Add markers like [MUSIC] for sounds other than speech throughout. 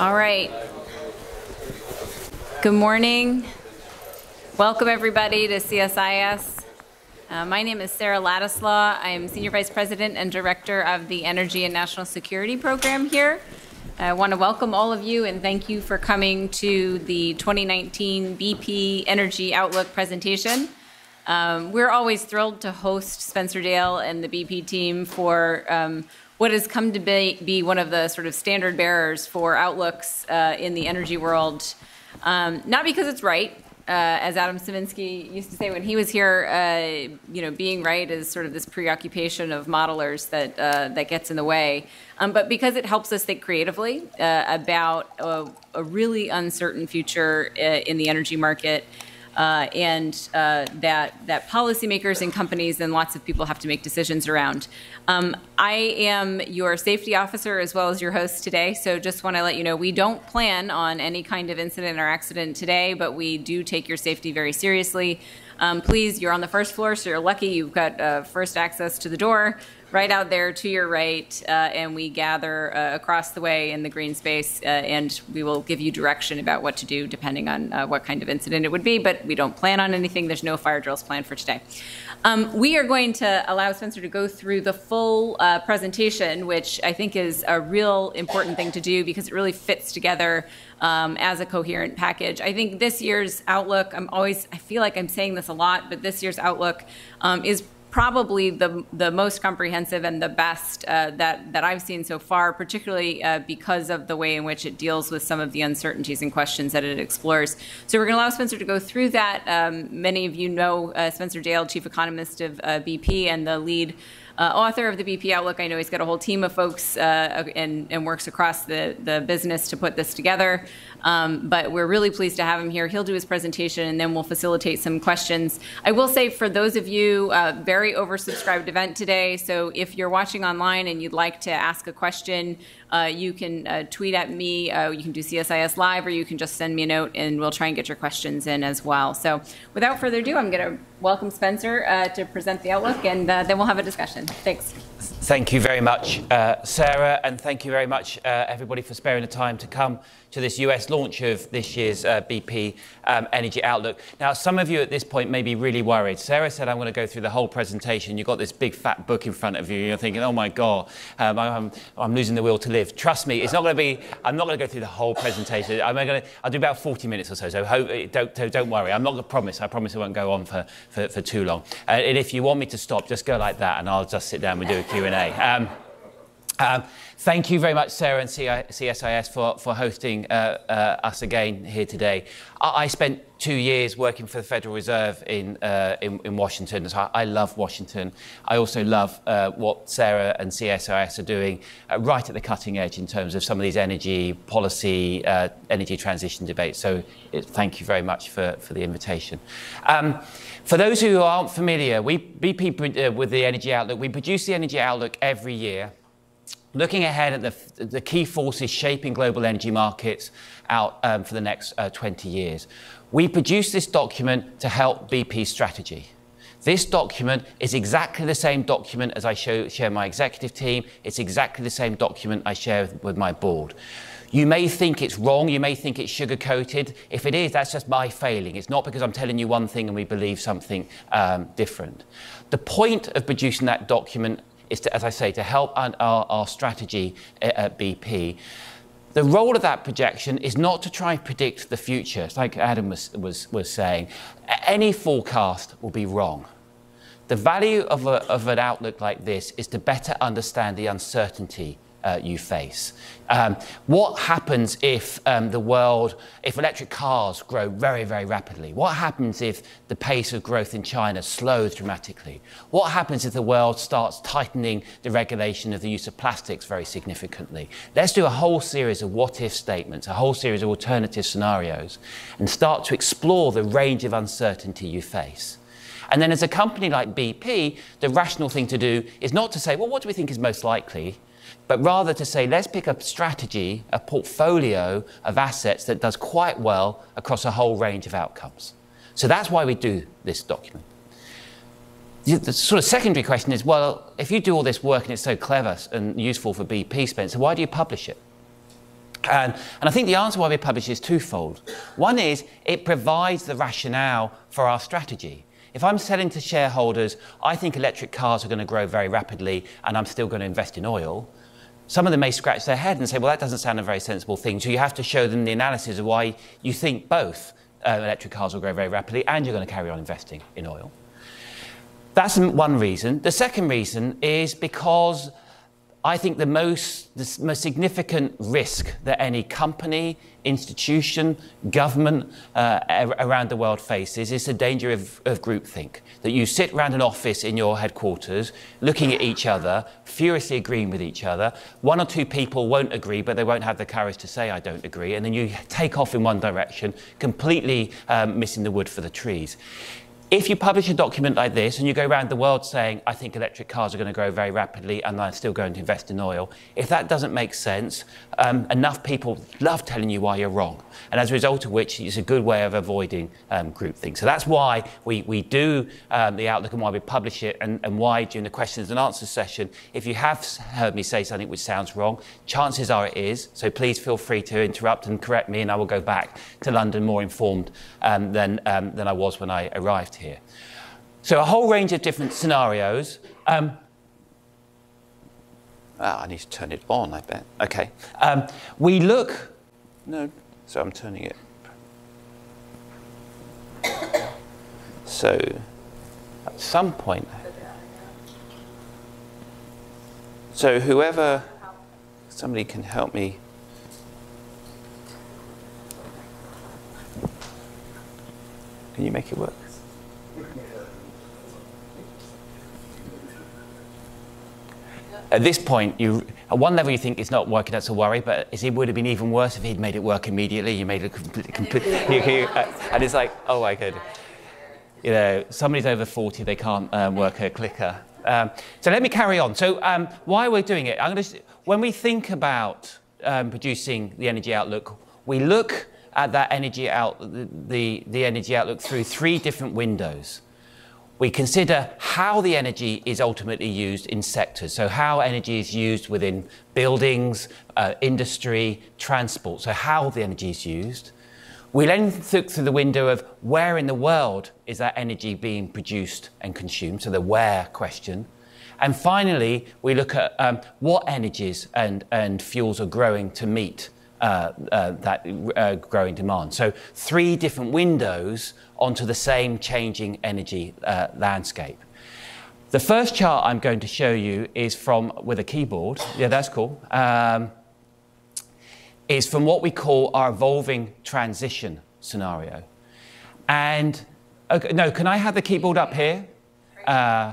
All right. Good morning. Welcome, everybody, to CSIS. Uh, my name is Sarah Ladislaw. I am Senior Vice President and Director of the Energy and National Security Program here. I want to welcome all of you and thank you for coming to the 2019 BP Energy Outlook presentation. Um, we're always thrilled to host Spencer Dale and the BP team for um, what has come to be, be, one of the sort of standard bearers for outlooks uh, in the energy world. Um, not because it's right, uh, as Adam Sieminski used to say when he was here, uh, you know, being right is sort of this preoccupation of modelers that uh, that gets in the way. Um, but because it helps us think creatively uh, about a, a, really uncertain future uh, in the energy market uh, and uh, that that policymakers and companies and lots of people have to make decisions around. Um, I am your safety officer as well as your host today, so just want to let you know we don't plan on any kind of incident or accident today, but we do take your safety very seriously. Um, please, you're on the first floor, so you're lucky you've got uh, first access to the door right out there to your right, uh, and we gather uh, across the way in the green space, uh, and we will give you direction about what to do depending on uh, what kind of incident it would be, but we don't plan on anything. There's no fire drills planned for today. Um, we are going to allow Spencer to go through the full uh, presentation, which I think is a real important thing to do because it really fits together um, as a coherent package. I think this year's outlook, I'm always, I feel like I'm saying this a lot, but this year's outlook um, is probably the the most comprehensive and the best uh, that that I've seen so far, particularly uh, because of the way in which it deals with some of the uncertainties and questions that it explores. So we're going to allow Spencer to go through that. Um, many of you know uh, Spencer Dale, chief economist of uh, BP and the lead uh, author of the BP Outlook. I know he's got a whole team of folks uh, and, and, works across the, the business to put this together. Um, but we're really pleased to have him here. He'll do his presentation and then we'll facilitate some questions. I will say for those of you, uh, very oversubscribed event today. So if you're watching online and you'd like to ask a question, uh, you can uh, tweet at me. Uh, you can do CSIS live, or you can just send me a note, and we'll try and get your questions in as well. So, without further ado, I'm going to welcome Spencer uh, to present the outlook, and uh, then we'll have a discussion. Thanks. Thank you very much, uh, Sarah, and thank you very much, everybody, for sparing the time to come to this US launch of this year's uh, BP um, Energy Outlook. Now, some of you at this point may be really worried. Sarah said, I'm going to go through the whole presentation. You've got this big fat book in front of you. You're thinking, oh my God, um, I'm, I'm, losing the will to live. Trust me, it's not going to be, I'm not going to go through the whole presentation. I'm going to, I'll do about 40 minutes or so, so hope, don't, don't worry. I'm not going to promise. I promise it won't go on for, for, for too long. Uh, and if you want me to stop, just go like that and I'll just sit down and do a Q&A. Um, um, Thank you very much, Sarah and CSIS, for, for hosting uh, uh, us again here today. I, I, spent two years working for the Federal Reserve in, uh, in, in, Washington, so I, I, love Washington. I also love uh, what Sarah and CSIS are doing uh, right at the cutting edge in terms of some of these energy policy, uh, energy transition debates. So it, thank you very much for, for the invitation. Um, for those who aren't familiar, we, BP, with the Energy Outlook, we produce the Energy Outlook every year looking ahead at the, the key forces shaping global energy markets out um, for the next uh, 20 years. We produced this document to help BP's strategy. This document is exactly the same document as I show, share my executive team. It's exactly the same document I share with, with my board. You may think it's wrong, you may think it's sugar coated. If it is, that's just my failing. It's not because I'm telling you one thing and we believe something um, different. The point of producing that document is, to, as I say, to help our, our strategy at BP. The role of that projection is not to try and predict the future. It's like Adam was, was, was saying. Any forecast will be wrong. The value of, a, of an outlook like this is to better understand the uncertainty uh, you face. Um, what happens if um, the world, if electric cars grow very, very rapidly? What happens if the pace of growth in China slows dramatically? What happens if the world starts tightening the regulation of the use of plastics very significantly? Let's do a whole series of what if statements, a whole series of alternative scenarios, and start to explore the range of uncertainty you face. And then as a company like BP, the rational thing to do is not to say, well, what do we think is most likely? But rather to say, let's pick a strategy, a portfolio of assets that does quite well across a whole range of outcomes. So that's why we do this document. The sort of secondary question is, well, if you do all this work and it's so clever and useful for BP, Spencer, why do you publish it? And, and, I think the answer why we publish is twofold. One is it provides the rationale for our strategy. If I'm selling to shareholders, I think electric cars are going to grow very rapidly and I'm still going to invest in oil, some of them may scratch their head and say, well, that doesn't sound a very sensible thing. So you have to show them the analysis of why you think both uh, electric cars will grow very rapidly and you're going to carry on investing in oil. That's one reason. The second reason is because I think the most, the most significant risk that any company, institution, government uh, around the world faces is the danger of, of groupthink. That you sit around an office in your headquarters, looking at each other, furiously agreeing with each other. One or two people won't agree, but they won't have the courage to say, I don't agree. And then you take off in one direction, completely um, missing the wood for the trees. If you publish a document like this and you go around the world saying, I think electric cars are going to grow very rapidly and I'm still going to invest in oil, if that doesn't make sense, um, enough people love telling you why you're wrong. And as a result of which, it's a good way of avoiding um, groupthink. So that's why we, we do um, the Outlook and why we publish it and, and why during the questions and answers session, if you have heard me say something which sounds wrong, chances are it is. So please feel free to interrupt and correct me and I will go back to London more informed um, than, um, than I was when I arrived here. So a whole range of different scenarios. Um, ah, I need to turn it on, I bet. Okay. Um, we look, no, so I'm turning it. So at some point, so whoever, somebody can help me. Can you make it work? At this point, you, at one level, you think it's not working, that's a worry, but it would have been even worse if he'd made it work immediately. You made it completely, completely and it's like, oh my god. You know, somebody's over 40, they can't um, work a clicker. Um, so let me carry on. So um, why we're doing it, I'm going to, when we think about um, producing the energy outlook, we look at that energy out, the, the, the energy outlook through three different windows we consider how the energy is ultimately used in sectors. So, how energy is used within buildings, uh, industry, transport. So, how the energy is used. We then look through the window of where in the world is that energy being produced and consumed. So, the where question. And finally, we look at um, what energies and, and fuels are growing to meet uh, uh, that uh, growing demand. So, three different windows onto the same changing energy uh, landscape. The first chart I'm going to show you is from with a keyboard. Yeah, that's cool. Um, is from what we call our evolving transition scenario. And okay, no, can I have the keyboard up here? Uh,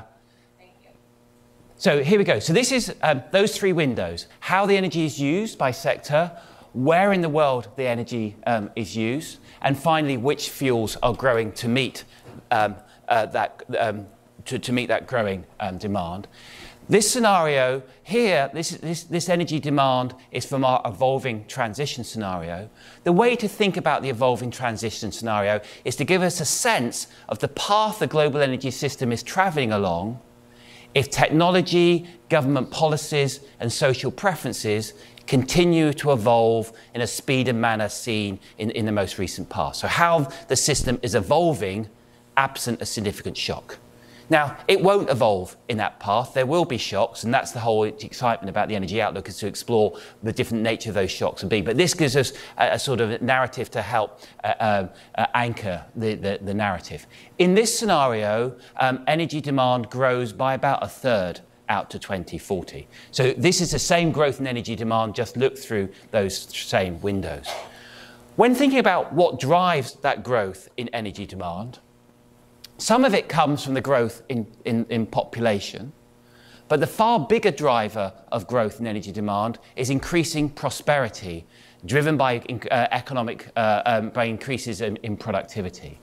so here we go. So this is um, those three windows: how the energy is used by sector, where in the world the energy um, is used, and finally, which fuels are growing to meet um, uh, that, um, to, to, meet that growing um, demand. This scenario here, this, this, this, energy demand is from our evolving transition scenario. The way to think about the evolving transition scenario is to give us a sense of the path the global energy system is traveling along if technology, government policies, and social preferences continue to evolve in a speed and manner seen in, in the most recent past. So, how the system is evolving absent a significant shock. Now, it won't evolve in that path. There will be shocks, and that's the whole excitement about the energy outlook is to explore the different nature of those shocks and be. But this gives us a, a sort of narrative to help uh, uh, uh, anchor the, the, the, narrative. In this scenario, um, energy demand grows by about a third out to 2040. So this is the same growth in energy demand, just look through those same windows. When thinking about what drives that growth in energy demand, some of it comes from the growth in, in, in population, but the far bigger driver of growth in energy demand is increasing prosperity, driven by uh, economic, uh, um, by increases in, in productivity.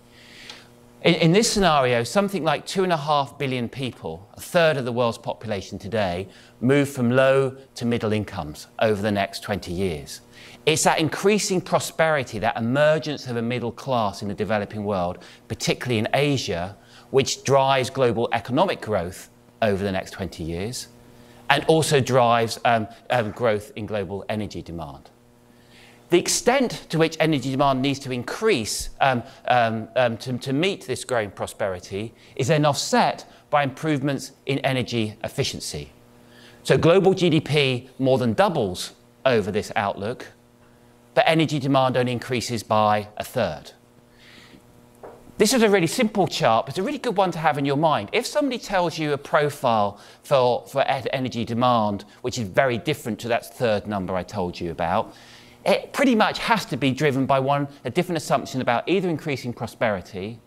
In, in, this scenario, something like two and a half billion people, a third of the world's population today, move from low to middle incomes over the next 20 years. It's that increasing prosperity, that emergence of a middle class in the developing world, particularly in Asia, which drives global economic growth over the next 20 years and also drives um, um, growth in global energy demand. The extent to which energy demand needs to increase um, um, um, to, to meet this growing prosperity is then offset by improvements in energy efficiency. So global GDP more than doubles over this outlook, but energy demand only increases by a third. This is a really simple chart, but it's a really good one to have in your mind. If somebody tells you a profile for, for energy demand, which is very different to that third number I told you about, it pretty much has to be driven by one, a different assumption about either increasing prosperity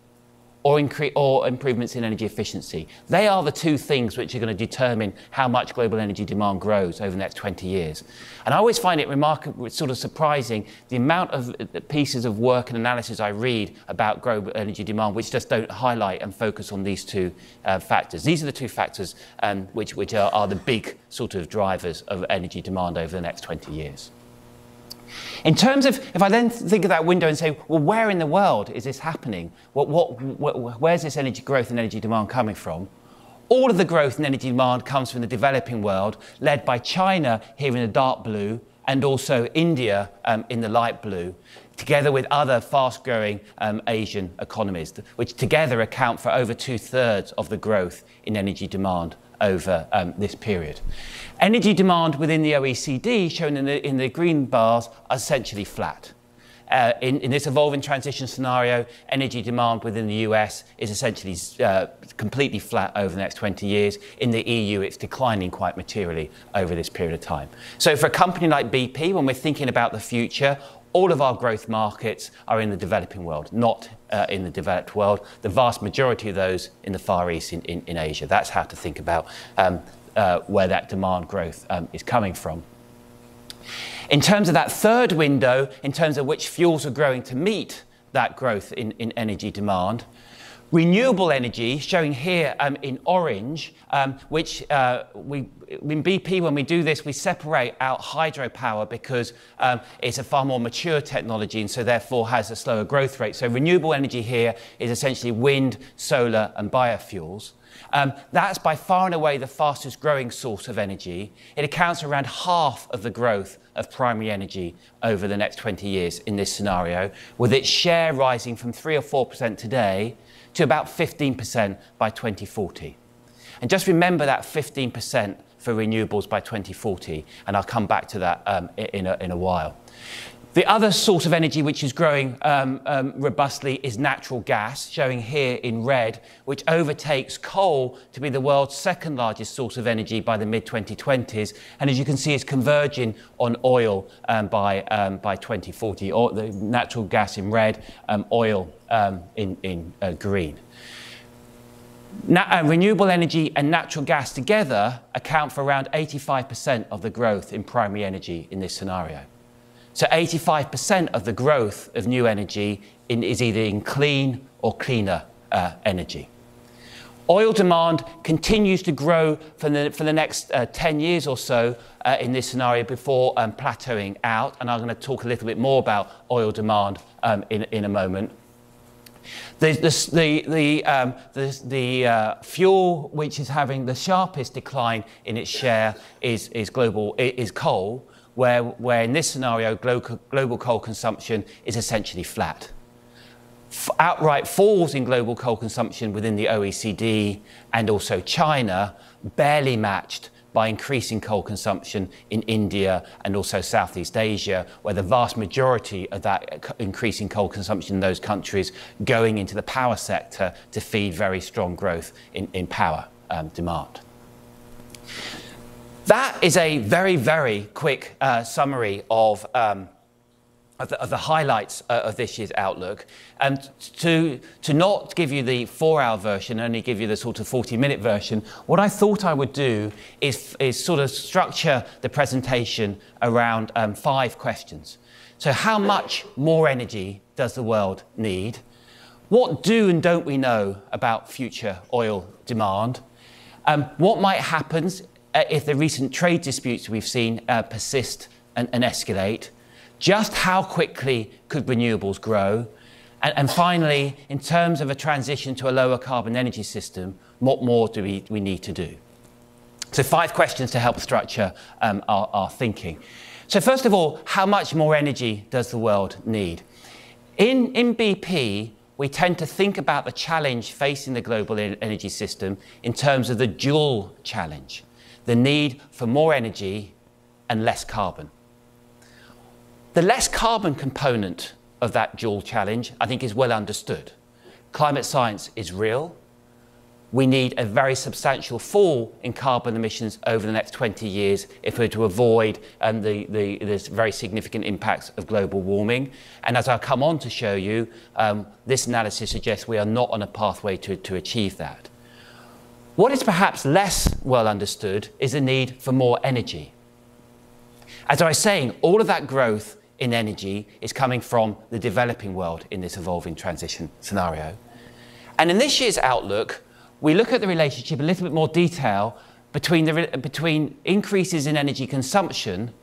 or, incre- or improvements in energy efficiency. They are the two things which are going to determine how much global energy demand grows over the next 20 years. And I always find it remarkable, sort of surprising, the amount of uh, pieces of work and analysis I read about global energy demand which just don't highlight and focus on these two uh, factors. These are the two factors um, which, which are, are the big sort of drivers of energy demand over the next 20 years. In terms of, if I then think of that window and say, well, where in the world is this happening? What, what, where's this energy growth and energy demand coming from? All of the growth in energy demand comes from the developing world, led by China here in the dark blue, and also India um, in the light blue, together with other fast growing um, Asian economies, which together account for over two thirds of the growth in energy demand over um, this period. Energy demand within the OECD, shown in the, in the green bars, are essentially flat. Uh, in, in, this evolving transition scenario, energy demand within the US is essentially uh, completely flat over the next 20 years. In the EU, it's declining quite materially over this period of time. So, for a company like BP, when we're thinking about the future, all of our growth markets are in the developing world, not uh, in the developed world. The vast majority of those in the Far East, in, in, in Asia. That's how to think about um, uh, where that demand growth um, is coming from. In terms of that third window, in terms of which fuels are growing to meet that growth in, in energy demand, renewable energy, showing here um, in orange, um, which uh, we, in BP, when we do this, we separate out hydropower because um, it's a far more mature technology and so therefore has a slower growth rate. So renewable energy here is essentially wind, solar and biofuels. Um, that's by far and away the fastest growing source of energy. It accounts for around half of the growth of primary energy over the next 20 years in this scenario, with its share rising from 3 or 4% today to about 15% by 2040. And just remember that 15% for renewables by 2040, and I'll come back to that um, in, a, in a while. The other source of energy which is growing um, um, robustly is natural gas, showing here in red, which overtakes coal to be the world's second largest source of energy by the mid 2020s. And as you can see, is converging on oil um, by, um, by 2040, or the natural gas in red, um, oil um, in, in uh, green. Na- uh, renewable energy and natural gas together account for around 85% of the growth in primary energy in this scenario. So 85% of the growth of new energy in, is either in clean or cleaner uh, energy. Oil demand continues to grow for the, for the next uh, 10 years or so uh, in this scenario before um, plateauing out. And I'm going to talk a little bit more about oil demand um, in, in a moment. The, the, the, the, um, the uh, fuel which is having the sharpest decline in its share is, is, global, is coal, where, where in this scenario, global, global coal consumption is essentially flat. F outright falls in global coal consumption within the OECD and also China, barely matched by increasing coal consumption in India and also Southeast Asia, where the vast majority of that increasing coal consumption in those countries going into the power sector to feed very strong growth in, in power um, demand. That is a very, very quick uh, summary of, um, of, the, of, the, highlights uh, of this year's Outlook. And to, to not give you the four hour version, only give you the sort of 40 minute version, what I thought I would do is, is sort of structure the presentation around um, five questions. So, how much more energy does the world need? What do and don't we know about future oil demand? Um, what might happen if the recent trade disputes we've seen uh, persist and, and, escalate? Just how quickly could renewables grow? And, and, finally, in terms of a transition to a lower carbon energy system, what more do we, we need to do? So, five questions to help structure um, our, our, thinking. So first of all, how much more energy does the world need? In, in BP, we tend to think about the challenge facing the global energy system in terms of the dual challenge, the need for more energy and less carbon. The less carbon component of that dual challenge, I think, is well understood. Climate science is real. We need a very substantial fall in carbon emissions over the next 20 years if we're to avoid um, the, the, this very significant impacts of global warming. And as I'll come on to show you, um, this analysis suggests we are not on a pathway to, to achieve that. What is perhaps less well understood is the need for more energy. As I was saying, all of that growth in energy is coming from the developing world in this evolving transition scenario. And in this year's outlook, we look at the relationship in a little bit more detail between, the, between increases in energy consumption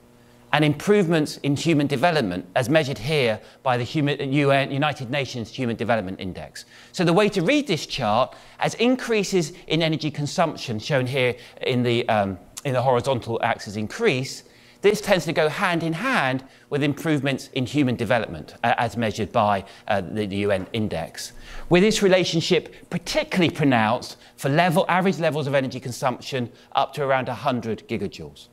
and improvements in human development as measured here by the UN, United Nations Human Development Index. So the way to read this chart as increases in energy consumption shown here in the, um, in the horizontal axis increase, this tends to go hand in hand with improvements in human development, uh, as measured by uh, the, the, UN index. With this relationship particularly pronounced for level, average levels of energy consumption up to around 100 gigajoules.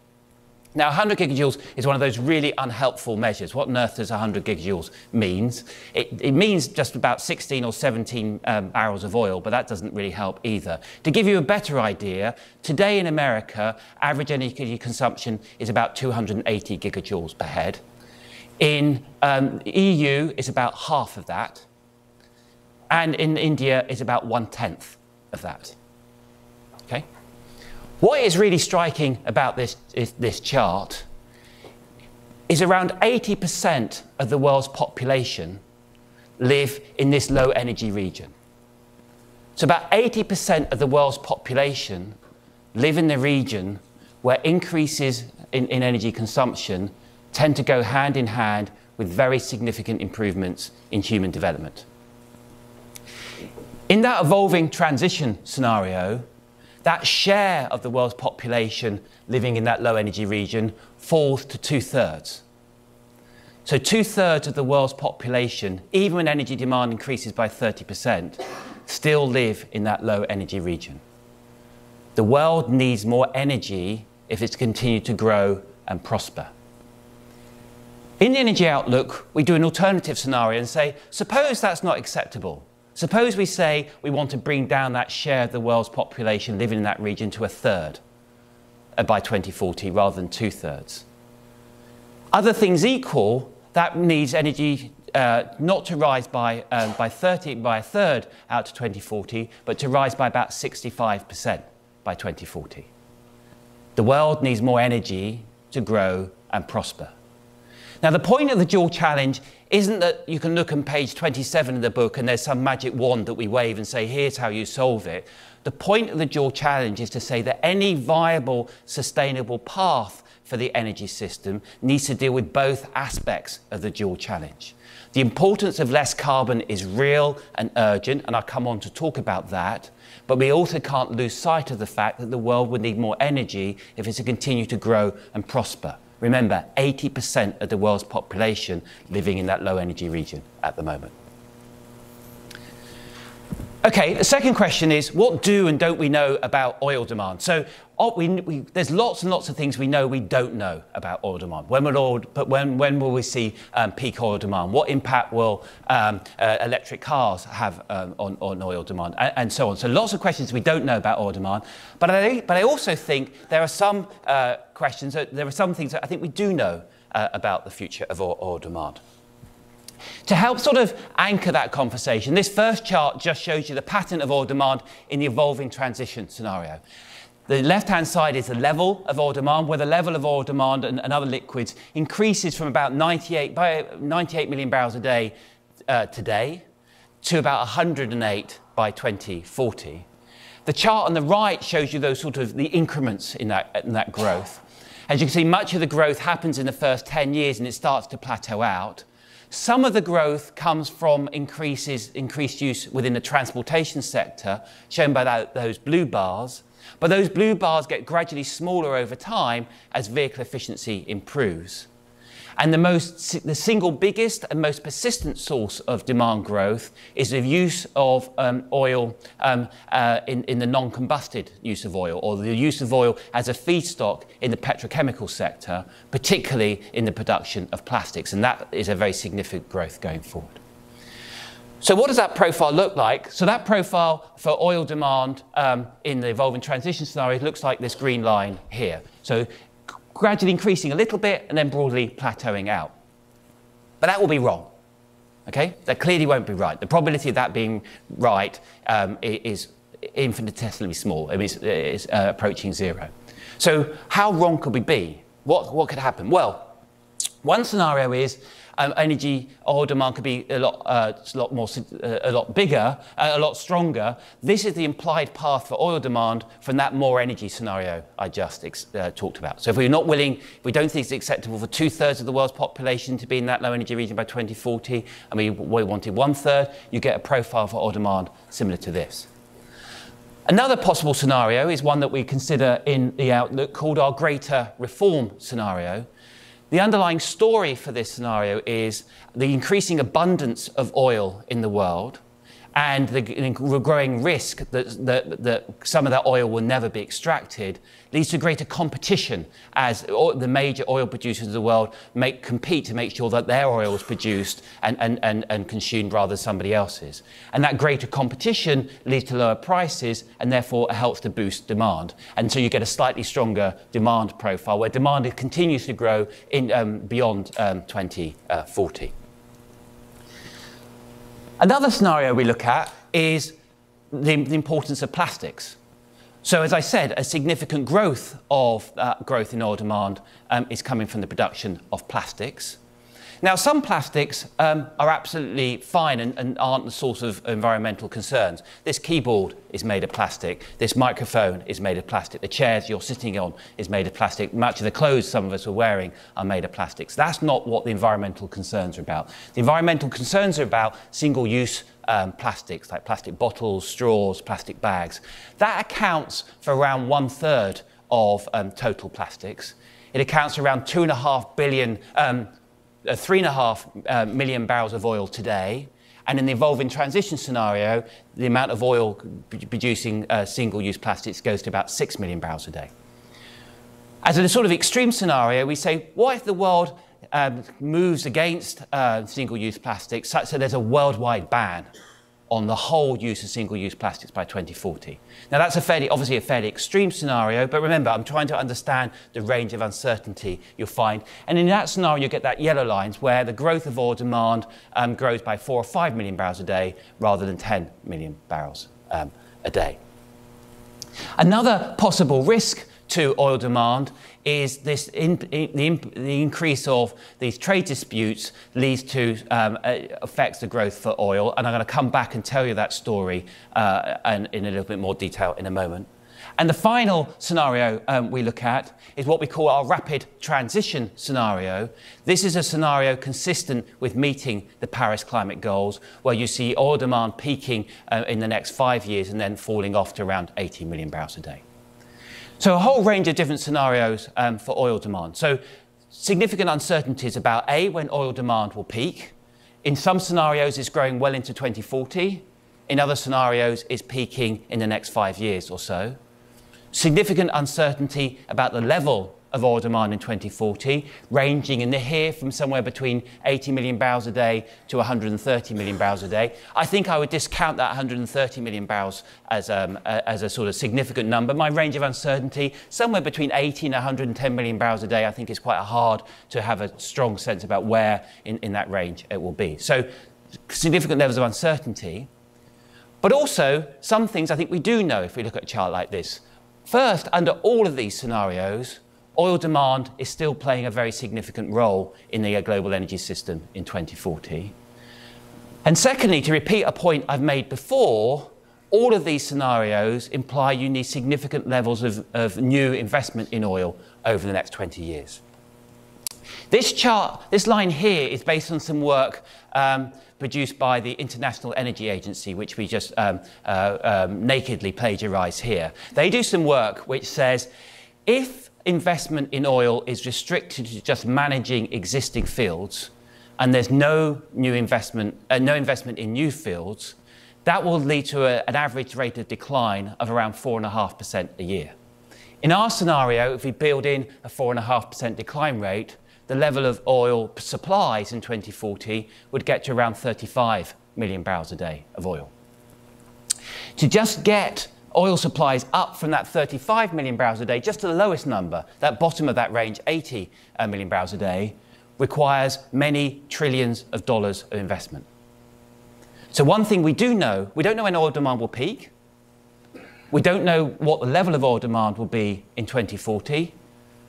Now, 100 gigajoules is one of those really unhelpful measures. What on earth does 100 gigajoules means? It, it means just about 16 or 17 um, barrels of oil, but that doesn't really help either. To give you a better idea, today in America, average energy consumption is about 280 gigajoules per head. In um, EU, it's about half of that. And in India, it's about one-tenth of that. What is really striking about this, this chart is around 80% of the world's population live in this low energy region. So about 80% of the world's population live in the region where increases in, in energy consumption tend to go hand in hand with very significant improvements in human development. In that evolving transition scenario, that share of the world's population living in that low energy region falls to two thirds. So, two thirds of the world's population, even when energy demand increases by 30%, still live in that low energy region. The world needs more energy if it's to continue to grow and prosper. In the energy outlook, we do an alternative scenario and say, suppose that's not acceptable. Suppose we say we want to bring down that share of the world's population living in that region to a third uh, by 2040 rather than two thirds. Other things equal, that needs energy uh, not to rise by, um, by, 30, by a third out to 2040, but to rise by about 65% by 2040. The world needs more energy to grow and prosper. Now, the point of the dual challenge isn't that you can look on page 27 of the book and there's some magic wand that we wave and say, here's how you solve it. The point of the dual challenge is to say that any viable, sustainable path for the energy system needs to deal with both aspects of the dual challenge. The importance of less carbon is real and urgent, and I'll come on to talk about that. But we also can't lose sight of the fact that the world would need more energy if it's to continue to grow and prosper. Remember, 80% of the world's population living in that low energy region at the moment. Okay, the second question is what do and don't we know about oil demand? So oh, we, we, there's lots and lots of things we know we don't know about oil demand. When will, oil, but when, when will we see um, peak oil demand? What impact will um, uh, electric cars have um, on, on oil demand? And, and, so on. So lots of questions we don't know about oil demand. But I, but I also think there are some uh, questions, there are some things that I think we do know uh, about the future of oil, oil demand. To help sort of anchor that conversation, this first chart just shows you the pattern of oil demand in the evolving transition scenario. The left-hand side is the level of oil demand, where the level of oil demand and, and other liquids increases from about 98, by 98 million barrels a day uh, today to about 108 by 2040. The chart on the right shows you those sort of the increments in that, in that growth. As you can see, much of the growth happens in the first 10 years and it starts to plateau out. Some of the growth comes from increases, increased use within the transportation sector, shown by that, those blue bars. But those blue bars get gradually smaller over time as vehicle efficiency improves. And the, most, the single biggest and most persistent source of demand growth is the use of um, oil um, uh, in, in the non combusted use of oil, or the use of oil as a feedstock in the petrochemical sector, particularly in the production of plastics. And that is a very significant growth going forward. So what does that profile look like? So that profile for oil demand um, in the evolving transition scenario looks like this green line here. So gradually increasing a little bit and then broadly plateauing out. But that will be wrong. Okay? That clearly won't be right. The probability of that being right um, is infinitesimally small. It's, it's uh, approaching zero. So how wrong could we be? What, what could happen? Well, one scenario is um, energy oil demand could be a lot, uh, a lot more, uh, a lot bigger, uh, a lot stronger. This is the implied path for oil demand from that more energy scenario I just uh, talked about. So if we're not willing, if we don't think it's acceptable for two thirds of the world's population to be in that low energy region by 2040, and we, we wanted one third, you get a profile for oil demand similar to this. Another possible scenario is one that we consider in the outlook called our greater reform scenario. The underlying story for this scenario is the increasing abundance of oil in the world and the growing risk that, that, that, some of that oil will never be extracted leads to greater competition as the major oil producers of the world make, compete to make sure that their oil is produced and, and, and, and consumed rather than somebody else's. And that greater competition leads to lower prices and therefore helps to boost demand. And so you get a slightly stronger demand profile where demand continues to grow in, um, beyond um, 2040. Another scenario we look at is the, the importance of plastics. So as I said, a significant growth of uh, growth in oil demand um, is coming from the production of plastics. Now, some plastics um, are absolutely fine and, and, aren't the source of environmental concerns. This keyboard is made of plastic. This microphone is made of plastic. The chairs you're sitting on is made of plastic. Much of the clothes some of us are wearing are made of plastics. That's not what the environmental concerns are about. The environmental concerns are about single-use um, plastics, like plastic bottles, straws, plastic bags. That accounts for around one third of um, total plastics. It accounts for around two and a half billion um, uh, three and a half uh, million barrels of oil today. And in the evolving transition scenario, the amount of oil producing uh, single use plastics goes to about 6 million barrels a day. As a sort of extreme scenario, we say, what if the world um, moves against uh, single use plastics such that there's a worldwide ban on the whole use of single-use plastics by 2040. Now that's a fairly, obviously a fairly extreme scenario, but remember, I'm trying to understand the range of uncertainty you'll find. And in that scenario, you get that yellow lines where the growth of oil demand um, grows by four or five million barrels a day rather than 10 million barrels um, a day. Another possible risk to oil demand is this in, in, the, the, increase of these trade disputes leads to um, affects the growth for oil. And I'm going to come back and tell you that story uh, and in a little bit more detail in a moment. And the final scenario um, we look at is what we call our rapid transition scenario. This is a scenario consistent with meeting the Paris climate goals, where you see oil demand peaking uh, in the next five years and then falling off to around 80 million barrels a day. So a whole range of different scenarios um, for oil demand. So significant uncertainties about A, when oil demand will peak. In some scenarios, it's growing well into 2040. In other scenarios, it's peaking in the next five years or so. Significant uncertainty about the level of oil demand in 2040, ranging in the here from somewhere between 80 million barrels a day to 130 million barrels a day. I think I would discount that 130 million barrels as, um, a, as a sort of significant number. My range of uncertainty, somewhere between 80 and 110 million barrels a day, I think is quite hard to have a strong sense about where in, in that range it will be. So significant levels of uncertainty. But also, some things I think we do know if we look at a chart like this. First, under all of these scenarios, oil demand is still playing a very significant role in the global energy system in 2040. And secondly, to repeat a point I've made before, all of these scenarios imply you need significant levels of, of new investment in oil over the next 20 years. This chart, this line here, is based on some work um, produced by the International Energy Agency, which we just um, uh, um, nakedly plagiarize here. They do some work which says if investment in oil is restricted to just managing existing fields, and there's no new investment, uh, no investment in new fields, that will lead to a, an average rate of decline of around 4.5% a year. In our scenario, if we build in a 4.5% decline rate, the level of oil supplies in 2040 would get to around 35 million barrels a day of oil. To just get oil supplies up from that 35 million barrels a day, just to the lowest number, that bottom of that range, 80 uh, barrels a day, requires many trillions of dollars of investment. So, one thing we do know we don't know when oil demand will peak. We don't know what the level of oil demand will be in 2040.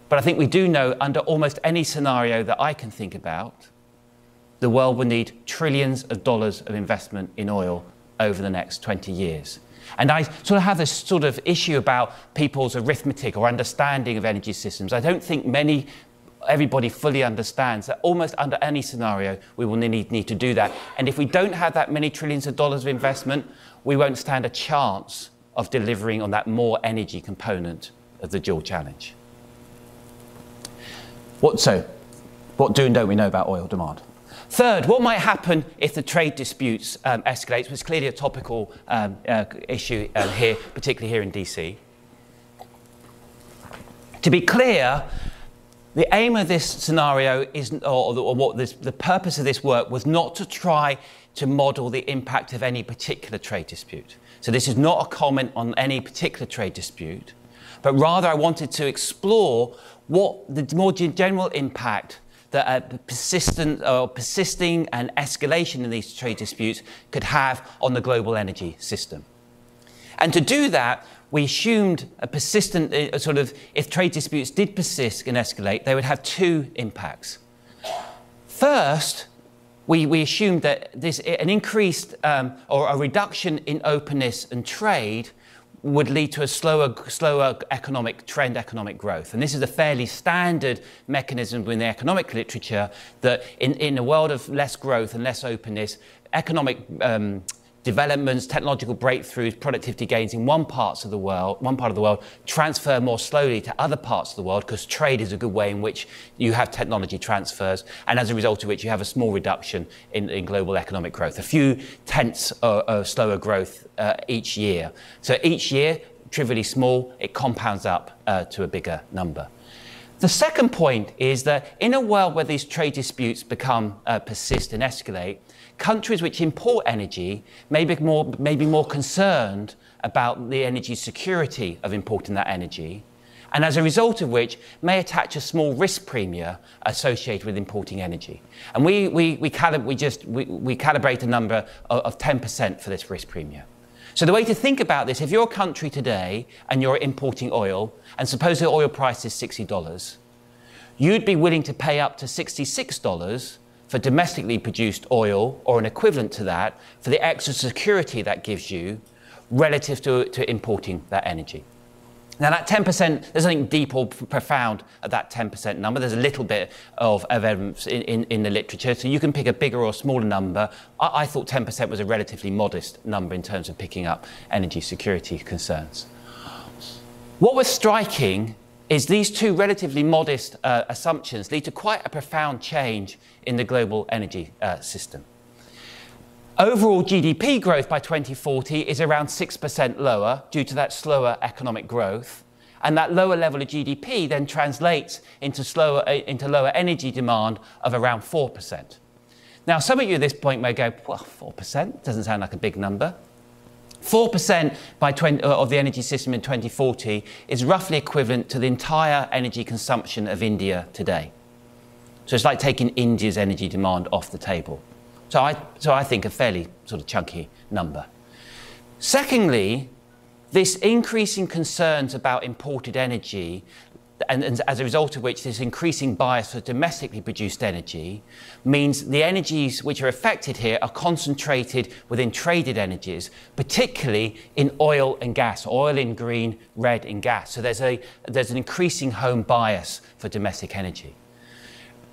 But I think we do know, under almost any scenario that I can think about, the world will need trillions of dollars of investment in oil over the next 20 years. And I sort of have this sort of issue about people's arithmetic or understanding of energy systems. I don't think many, everybody fully understands that almost under any scenario, we will need, need to do that. And if we don't have that many trillions of dollars of investment, we won't stand a chance of delivering on that more energy component of the dual challenge. What, so, what do and don't we know about oil demand? Third, what might happen if the trade disputes um, escalate, which is clearly a topical um, uh, issue um, here, particularly here in DC. To be clear, the aim of this scenario is, or, or what this, the purpose of this work was not to try to model the impact of any particular trade dispute. So this is not a comment on any particular trade dispute, but rather I wanted to explore what the more general impact that a persistent or persisting and escalation in these trade disputes could have on the global energy system. And to do that, we assumed a persistent a sort of if trade disputes did persist and escalate, they would have two impacts. First, we, we assumed that this an increased um, or a reduction in openness and trade would lead to a slower, slower economic trend, economic growth. And this is a fairly standard mechanism in the economic literature that in, in a world of less growth and less openness, economic um, developments, technological breakthroughs, productivity gains in one parts of the world, one part of the world, transfer more slowly to other parts of the world because trade is a good way in which you have technology transfers, and as a result of which you have a small reduction in, in global economic growth, a few tenths of, of slower growth uh, each year. So each year, trivially small, it compounds up uh, to a bigger number. The second point is that in a world where these trade disputes become uh, persist and escalate, countries which import energy may be more, may be more concerned about the energy security of importing that energy, and as a result of which may attach a small risk premium associated with importing energy. And we, we, we, calib- we just, we, we calibrate a number of, of 10% for this risk premium. So the way to think about this, if you're a country today and you're importing oil, and suppose the oil price is $60, you'd be willing to pay up to $66 for domestically produced oil or an equivalent to that for the extra security that gives you relative to, to importing that energy. Now, that 10%, there's nothing deep or profound at that 10% number. There's a little bit of, evidence in, in, in, the literature, so you can pick a bigger or smaller number. I, I thought 10% was a relatively modest number in terms of picking up energy security concerns. What was striking is these two relatively modest uh, assumptions lead to quite a profound change in the global energy uh, system. Overall GDP growth by 2040 is around 6% lower due to that slower economic growth. And that lower level of GDP then translates into, slower, uh, into lower energy demand of around 4%. Now, some of you at this point may go, well, 4% doesn't sound like a big number. 4% by 20, uh, of the energy system in 2040 is roughly equivalent to the entire energy consumption of India today. So it's like taking India's energy demand off the table. So I, so I think a fairly sort of chunky number. Secondly, this increasing concerns about imported energy and, and, as a result of which this increasing bias for domestically produced energy means the energies which are affected here are concentrated within traded energies, particularly in oil and gas, oil in green, red in gas. So there's, a, there's an increasing home bias for domestic energy.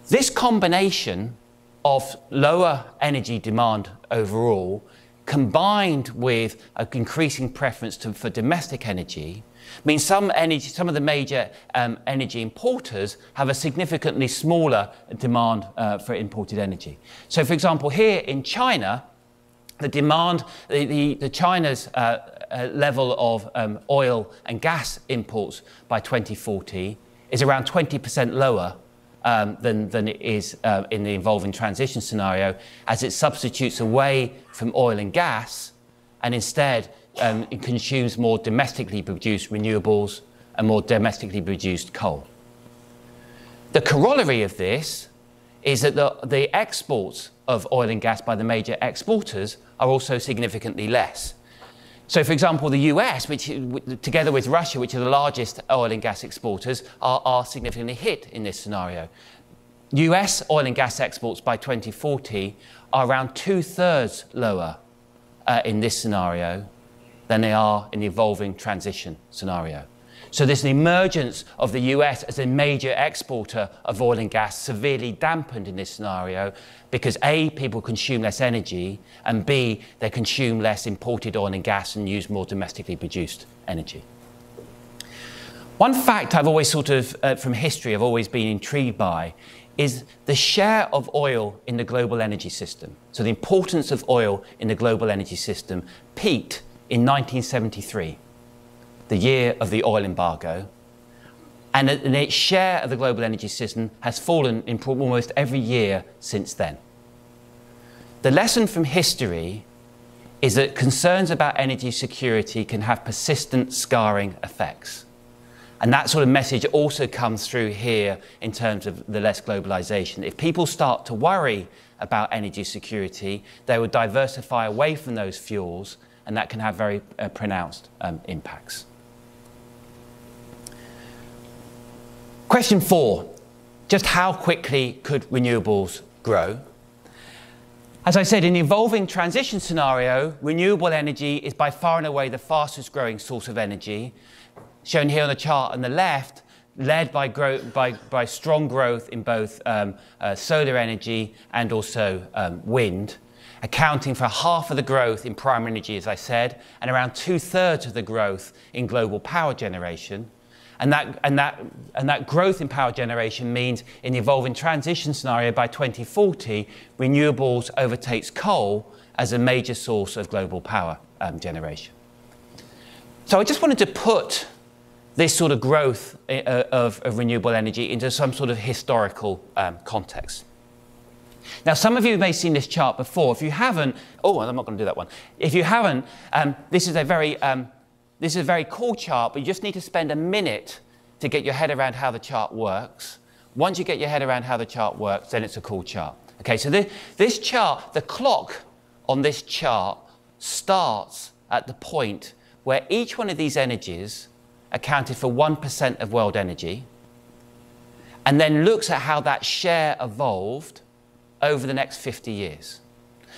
This combination of lower energy demand overall combined with an increasing preference to, for domestic energy means some, energy, some of the major um, energy importers have a significantly smaller demand uh, for imported energy. So, for example, here in China, the demand, the, the, the China's uh, uh, level of um, oil and gas imports by 2040 is around 20% lower um, than, than it is uh, in the evolving transition scenario, as it substitutes away from oil and gas and instead um, it consumes more domestically produced renewables and more domestically produced coal. The corollary of this is that the, the exports of oil and gas by the major exporters are also significantly less. So, for example, the US, which, together with Russia, which are the largest oil and gas exporters, are, are significantly hit in this scenario. US oil and gas exports by 2040 are around two thirds lower uh, in this scenario than they are in the evolving transition scenario. So this emergence of the US as a major exporter of oil and gas severely dampened in this scenario because A, people consume less energy, and B, they consume less imported oil and gas and use more domestically produced energy. One fact I've always sort of, uh, from history, I've always been intrigued by is the share of oil in the global energy system. So the importance of oil in the global energy system peaked in 1973 the year of the oil embargo, and its share of the global energy system has fallen in almost every year since then. The lesson from history is that concerns about energy security can have persistent scarring effects. And that sort of message also comes through here in terms of the less globalization. If people start to worry about energy security, they will diversify away from those fuels, and that can have very uh, pronounced um, impacts. Question four, just how quickly could renewables grow? As I said, in the evolving transition scenario, renewable energy is by far and away the fastest growing source of energy, shown here on the chart on the left, led by, by, by strong growth in both um, uh, solar energy and also um, wind, accounting for half of the growth in primary energy, as I said, and around two thirds of the growth in global power generation. And that, and, that, and that growth in power generation means in the evolving transition scenario by 2040, renewables overtakes coal as a major source of global power um, generation. So I just wanted to put this sort of growth uh, of, of, renewable energy into some sort of historical um, context. Now, some of you may have seen this chart before. If you haven't, oh, I'm not going to do that one. If you haven't, um, this is a very um, this is a very cool chart, but you just need to spend a minute to get your head around how the chart works. Once you get your head around how the chart works, then it's a cool chart. Okay, so this, this chart, the clock on this chart starts at the point where each one of these energies accounted for 1% of world energy, and then looks at how that share evolved over the next 50 years.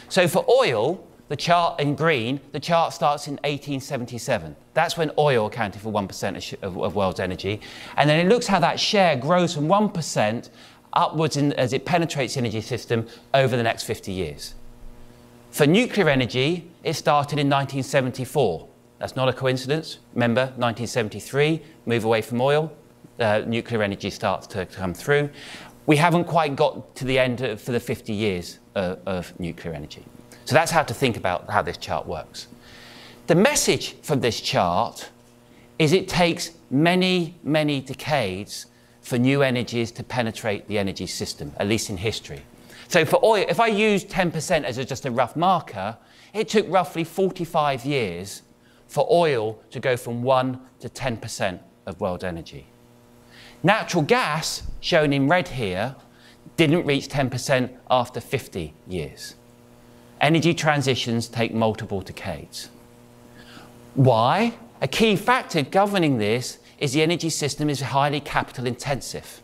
So for oil, the chart in green, the chart starts in 1877. That's when oil accounted for 1% of, of, world's energy. And then it looks how that share grows from 1% upwards in, as it penetrates the energy system over the next 50 years. For nuclear energy, it started in 1974. That's not a coincidence. Remember, 1973, move away from oil, uh, nuclear energy starts to come through. We haven't quite got to the end of, for the 50 years uh, of nuclear energy. So that's how to think about how this chart works. The message from this chart is it takes many, many decades for new energies to penetrate the energy system, at least in history. So for oil, if I use 10% as a, just a rough marker, it took roughly 45 years for oil to go from 1 to 10% of world energy. Natural gas, shown in red here, didn't reach 10% after 50 years. Energy transitions take multiple decades. Why? A key factor governing this is the energy system is highly capital intensive.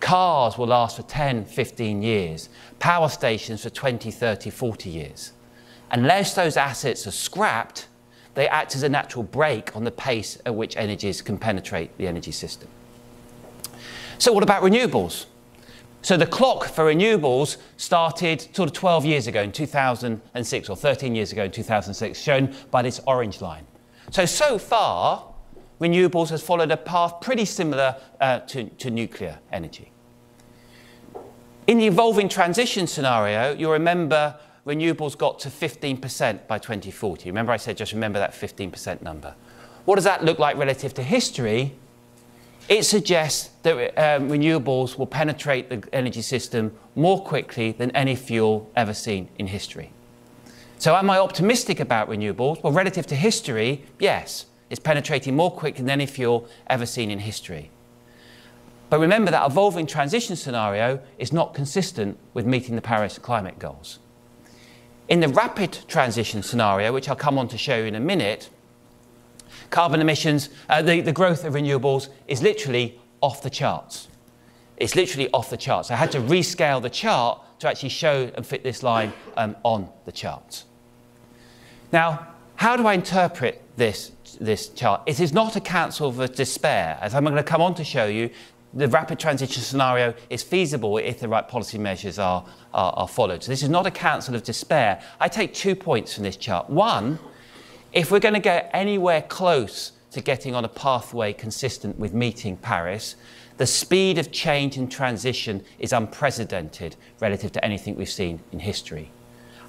Cars will last for 10, 15 years, power stations for 20, 30, 40 years. Unless those assets are scrapped, they act as a natural brake on the pace at which energies can penetrate the energy system. So, what about renewables? So the clock for renewables started sort of 12 years ago in 2006 or 13 years ago in 2006, shown by this orange line. So, so far, renewables has followed a path pretty similar uh, to, to nuclear energy. In the evolving transition scenario, you'll remember renewables got to 15% by 2040. Remember I said just remember that 15% number. What does that look like relative to history? It suggests that um, renewables will penetrate the energy system more quickly than any fuel ever seen in history. So am I optimistic about renewables? Well, relative to history, yes. It's penetrating more quickly than any fuel ever seen in history. But remember that evolving transition scenario is not consistent with meeting the Paris climate goals. In the rapid transition scenario, which I'll come on to show you in a minute, carbon emissions, uh, the, the growth of renewables is literally off the charts. It's literally off the charts. I had to rescale the chart to actually show and fit this line um, on the charts. Now, how do I interpret this, this chart? It is not a counsel of despair. As I'm going to come on to show you, the rapid transition scenario is feasible if the right policy measures are, are, are followed. So this is not a counsel of despair. I take two points from this chart. One, if we're going to get anywhere close to getting on a pathway consistent with meeting Paris, the speed of change and transition is unprecedented relative to anything we've seen in history.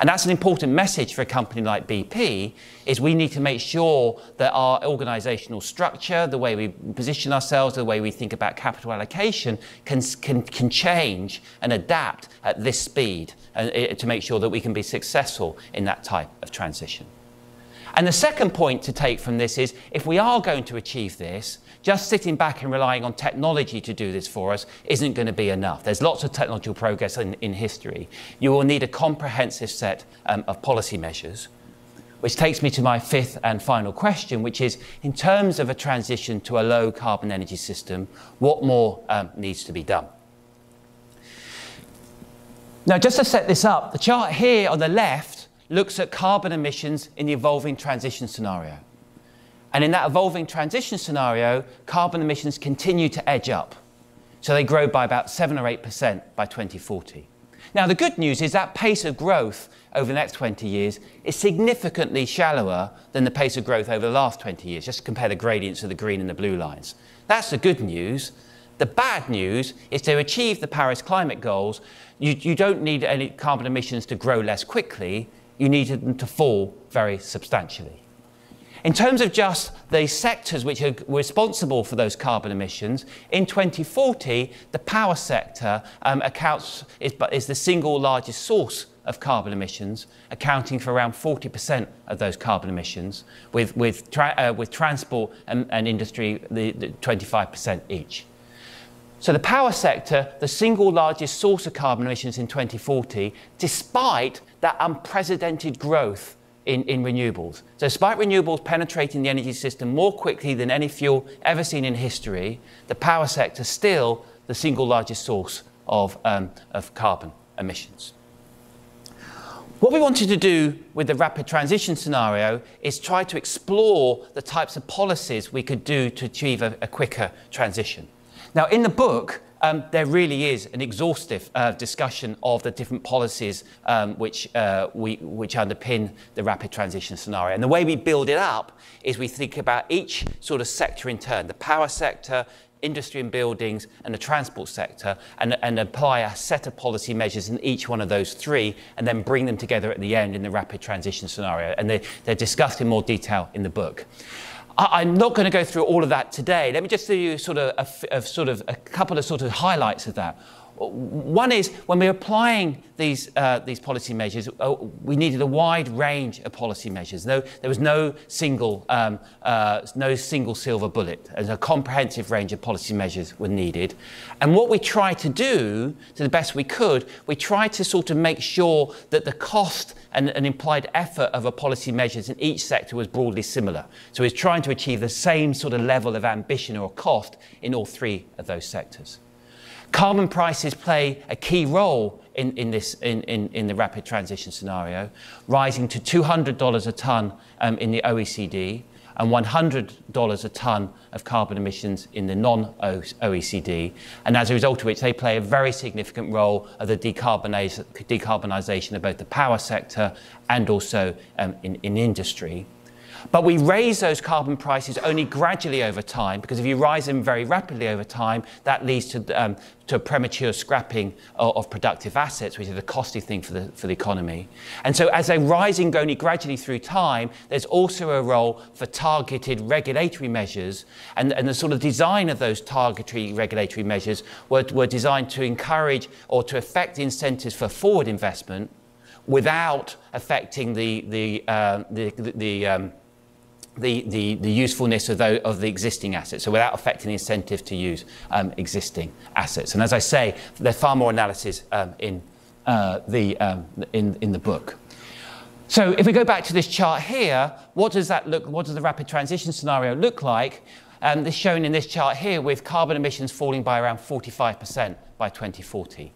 And that's an important message for a company like BP, is we need to make sure that our organizational structure, the way we position ourselves, the way we think about capital allocation can, can, can change and adapt at this speed uh, to make sure that we can be successful in that type of transition. And the second point to take from this is if we are going to achieve this, just sitting back and relying on technology to do this for us isn't going to be enough. There's lots of technological progress in, in history. You will need a comprehensive set um, of policy measures. Which takes me to my fifth and final question, which is in terms of a transition to a low carbon energy system, what more um, needs to be done? Now, just to set this up, the chart here on the left looks at carbon emissions in the evolving transition scenario. And in that evolving transition scenario, carbon emissions continue to edge up. So they grow by about 7 or 8% by 2040. Now, the good news is that pace of growth over the next 20 years is significantly shallower than the pace of growth over the last 20 years. Just compare the gradients of the green and the blue lines. That's the good news. The bad news is to achieve the Paris climate goals, you, you don't need any carbon emissions to grow less quickly, you needed them to fall very substantially. In terms of just the sectors which are responsible for those carbon emissions, in 2040, the power sector um, accounts, is, is the single largest source of carbon emissions, accounting for around 40% of those carbon emissions, with, with, tra uh, with transport and, and industry, the, the 25% each. So the power sector, the single largest source of carbon emissions in 2040, despite that unprecedented growth in, in renewables. So despite renewables penetrating the energy system more quickly than any fuel ever seen in history, the power sector is still the single largest source of, um, of carbon emissions. What we wanted to do with the rapid transition scenario is try to explore the types of policies we could do to achieve a, a quicker transition. Now, in the book, um, there really is an exhaustive uh, discussion of the different policies um, which, uh, we, which underpin the rapid transition scenario. And the way we build it up is we think about each sort of sector in turn, the power sector, industry and buildings, and the transport sector, and, and apply a set of policy measures in each one of those three, and then bring them together at the end in the rapid transition scenario. And they, they're discussed in more detail in the book. I, am not going to go through all of that today. Let me just give you sort of a, a, sort of a couple of sort of highlights of that. One is when we're applying these, uh, these policy measures, uh, we needed a wide range of policy measures. No, there was no single, um, uh, no single silver bullet. As a comprehensive range of policy measures were needed. And what we tried to do, to the best we could, we tried to sort of make sure that the cost and an implied effort of a policy measures in each sector was broadly similar. So we're trying to achieve the same sort of level of ambition or cost in all three of those sectors. Carbon prices play a key role in, in, this, in, in, in the rapid transition scenario, rising to $200 a tonne um, in the OECD and $100 a tonne of carbon emissions in the non-OECD, and as a result of which they play a very significant role of the decarbonisation of both the power sector and also um, in, in industry. But we raise those carbon prices only gradually over time, because if you rise them very rapidly over time, that leads to, um, to premature scrapping of, of, productive assets, which is a costly thing for the, for the economy. And so as they're rising only gradually through time, there's also a role for targeted regulatory measures. And, and the sort of design of those targeted regulatory measures were, were designed to encourage or to affect incentives for forward investment without affecting the, the, uh, the, the, the um, the, the, the usefulness of the, of the existing assets, so without affecting the incentive to use um, existing assets. And as I say, there's far more analysis um, in, uh, the, um, in, in the book. So if we go back to this chart here, what does that look, what does the rapid transition scenario look like? Um, this shown in this chart here with carbon emissions falling by around 45% by 2040.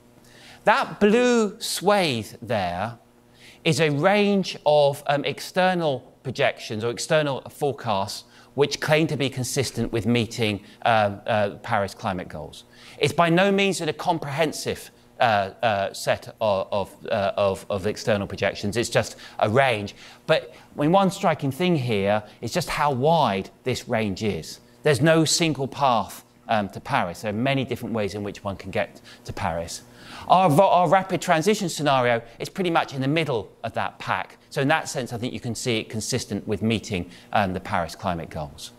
That blue swathe there is a range of um, external projections or external forecasts which claim to be consistent with meeting uh, uh, Paris climate goals. It's by no means a comprehensive uh, uh, set of, of, uh, of, of, external projections. It's just a range. But I mean, one striking thing here is just how wide this range is. There's no single path um, to Paris. There are many different ways in which one can get to Paris. Our, our rapid transition scenario is pretty much in the middle of that pack. So in that sense, I think you can see it consistent with meeting um, the Paris climate goals.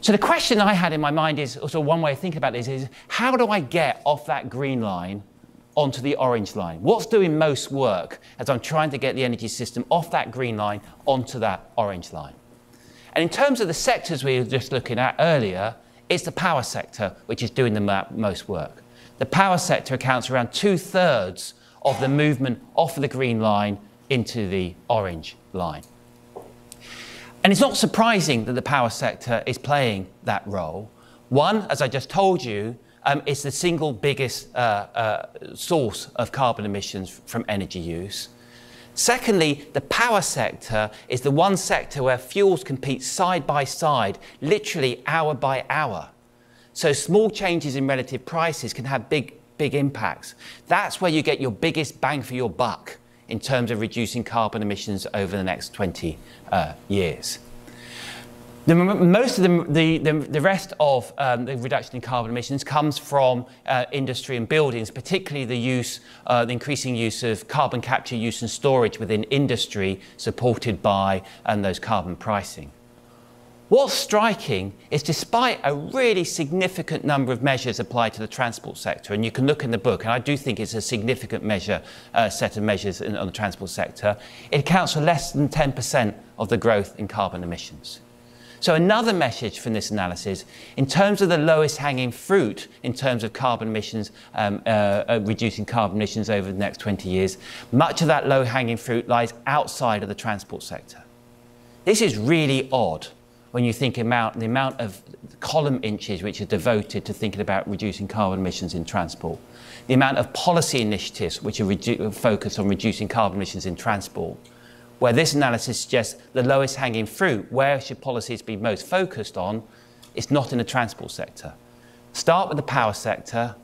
So the question I had in my mind is, also one way of thinking about this is, how do I get off that green line onto the orange line? What's doing most work as I'm trying to get the energy system off that green line onto that orange line? And in terms of the sectors we were just looking at earlier, it's the power sector which is doing the most work the power sector accounts for around two thirds of the movement off of the green line into the orange line. And it's not surprising that the power sector is playing that role. One, as I just told you, um, is the single biggest uh, uh, source of carbon emissions from energy use. Secondly, the power sector is the one sector where fuels compete side by side, literally hour by hour. So small changes in relative prices can have big, big impacts. That's where you get your biggest bang for your buck in terms of reducing carbon emissions over the next 20 uh, years. The, most of the, the, the, rest of um, the reduction in carbon emissions comes from uh, industry and buildings, particularly the use, uh, the increasing use of carbon capture, use and storage within industry, supported by um, those carbon pricing. What's striking is despite a really significant number of measures applied to the transport sector, and you can look in the book, and I do think it's a significant measure, uh, set of measures in, on the transport sector, it accounts for less than 10% of the growth in carbon emissions. So another message from this analysis, in terms of the lowest hanging fruit in terms of carbon emissions, um, uh, uh, reducing carbon emissions over the next 20 years, much of that low hanging fruit lies outside of the transport sector. This is really odd when you think about the amount of column inches which are devoted to thinking about reducing carbon emissions in transport, the amount of policy initiatives which are focused on reducing carbon emissions in transport, where this analysis suggests the lowest hanging fruit, where should policies be most focused on, it's not in the transport sector. Start with the power sector,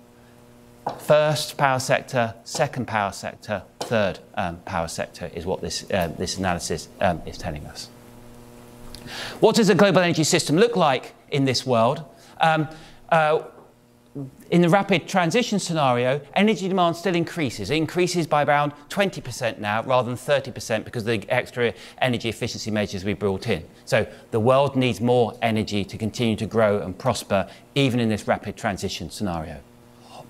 first power sector, second power sector, third um, power sector is what this, uh, this analysis um, is telling us. What does a global energy system look like in this world? Um, uh, in the rapid transition scenario, energy demand still increases. It increases by around 20% now rather than 30% because of the extra energy efficiency measures we brought in. So the world needs more energy to continue to grow and prosper even in this rapid transition scenario.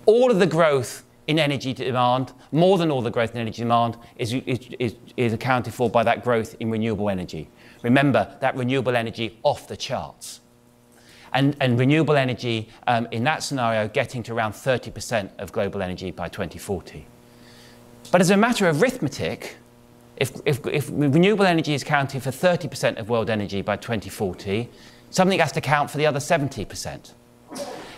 All of the growth in energy demand, more than all the growth in energy demand, is, is, is accounted for by that growth in renewable energy. Remember that renewable energy off the charts. And, and renewable energy um, in that scenario getting to around 30% of global energy by 2040. But as a matter of arithmetic, if, if, if renewable energy is counting for 30% of world energy by 2040, something has to count for the other 70%.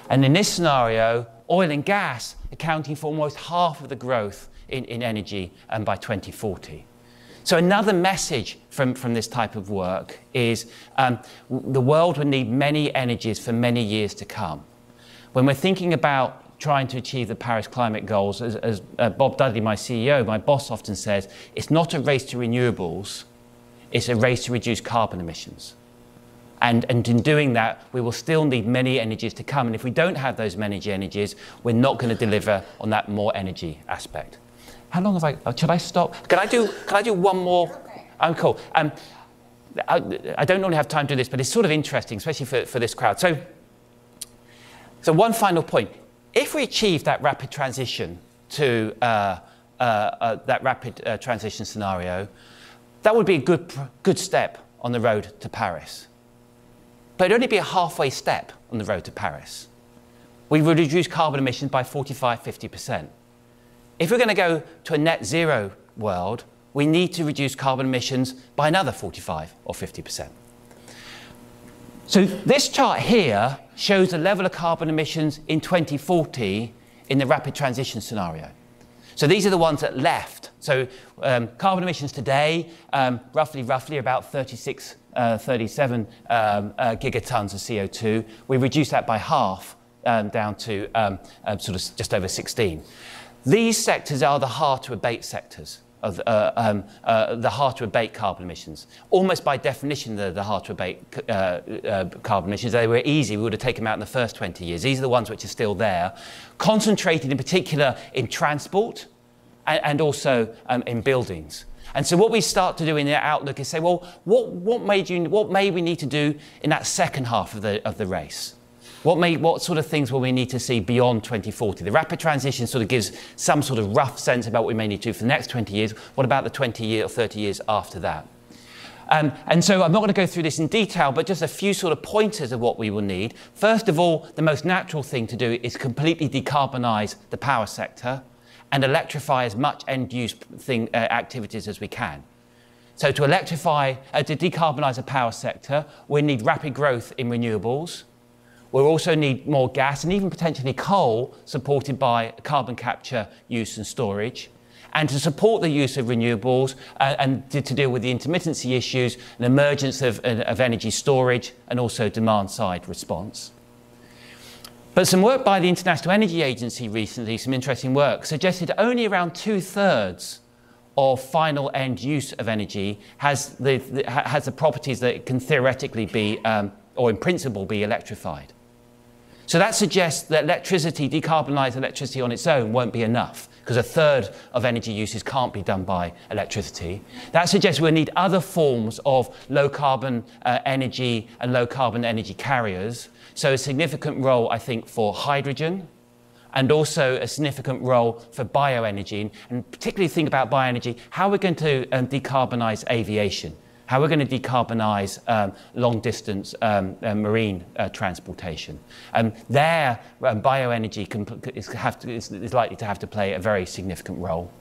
And in this scenario, oil and gas accounting for almost half of the growth in, in energy um, by 2040. So another message from, from this type of work is um, the world will need many energies for many years to come. When we're thinking about trying to achieve the Paris climate goals, as, as uh, Bob Dudley, my CEO, my boss often says, it's not a race to renewables, it's a race to reduce carbon emissions. And, and in doing that, we will still need many energies to come. And if we don't have those many energies, we're not going to deliver on that more energy aspect. How long have I? Oh, should I stop? Can I do? Can I do one more? Okay. Oh, cool. Um, I, I, don't normally have time to do this, but it's sort of interesting, especially for, for this crowd. So, so one final point. If we achieve that rapid transition to uh, uh, uh, that rapid uh, transition scenario, that would be a good, good step on the road to Paris. But it'd only be a halfway step on the road to Paris. We would reduce carbon emissions by 45, 50%. If we're going to go to a net zero world, we need to reduce carbon emissions by another 45 or 50%. So this chart here shows the level of carbon emissions in 2040 in the rapid transition scenario. So these are the ones that left. So um, carbon emissions today, um, roughly, roughly about 36, uh, 37 um, uh, gigatons of CO2. We reduced that by half um, down to um, uh, sort of just over 16. These sectors are the hard to abate sectors. Of, uh, um, uh, the hard to abate carbon emissions. Almost by definition, they're the hard to abate uh, uh, carbon emissions. They were easy, we would have taken them out in the first 20 years. These are the ones which are still there, concentrated in particular in transport and, and also um, in buildings. And so what we start to do in the outlook is say, well, what, what, made you, what may we need to do in that second half of the, of the race? What, may, what sort of things will we need to see beyond 2040? The rapid transition sort of gives some sort of rough sense about what we may need to do for the next 20 years. What about the 20 year or 30 years after that? Um, and so I'm not going to go through this in detail, but just a few sort of pointers of what we will need. First of all, the most natural thing to do is completely decarbonise the power sector and electrify as much end-use thing, uh, activities as we can. So to electrify, uh, to decarbonise the power sector, we need rapid growth in renewables, We'll also need more gas and even potentially coal supported by carbon capture use and storage. And to support the use of renewables uh, and to, to, deal with the intermittency issues, an emergence of, uh, of energy storage and also demand side response. But some work by the International Energy Agency recently, some interesting work, suggested only around two thirds of final end use of energy has the, the, has the properties that can theoretically be, um, or in principle, be electrified. So that suggests that electricity, decarbonised electricity on its own, won't be enough because a third of energy uses can't be done by electricity. That suggests we'll need other forms of low carbon uh, energy and low carbon energy carriers. So a significant role, I think, for hydrogen and also a significant role for bioenergy. And particularly think about bioenergy, how we're going to um, decarbonise aviation how we're going to decarbonise um, long distance um, uh, marine uh, transportation. Um, there, um, bioenergy can, is, to, is, is likely to have to play a very significant role.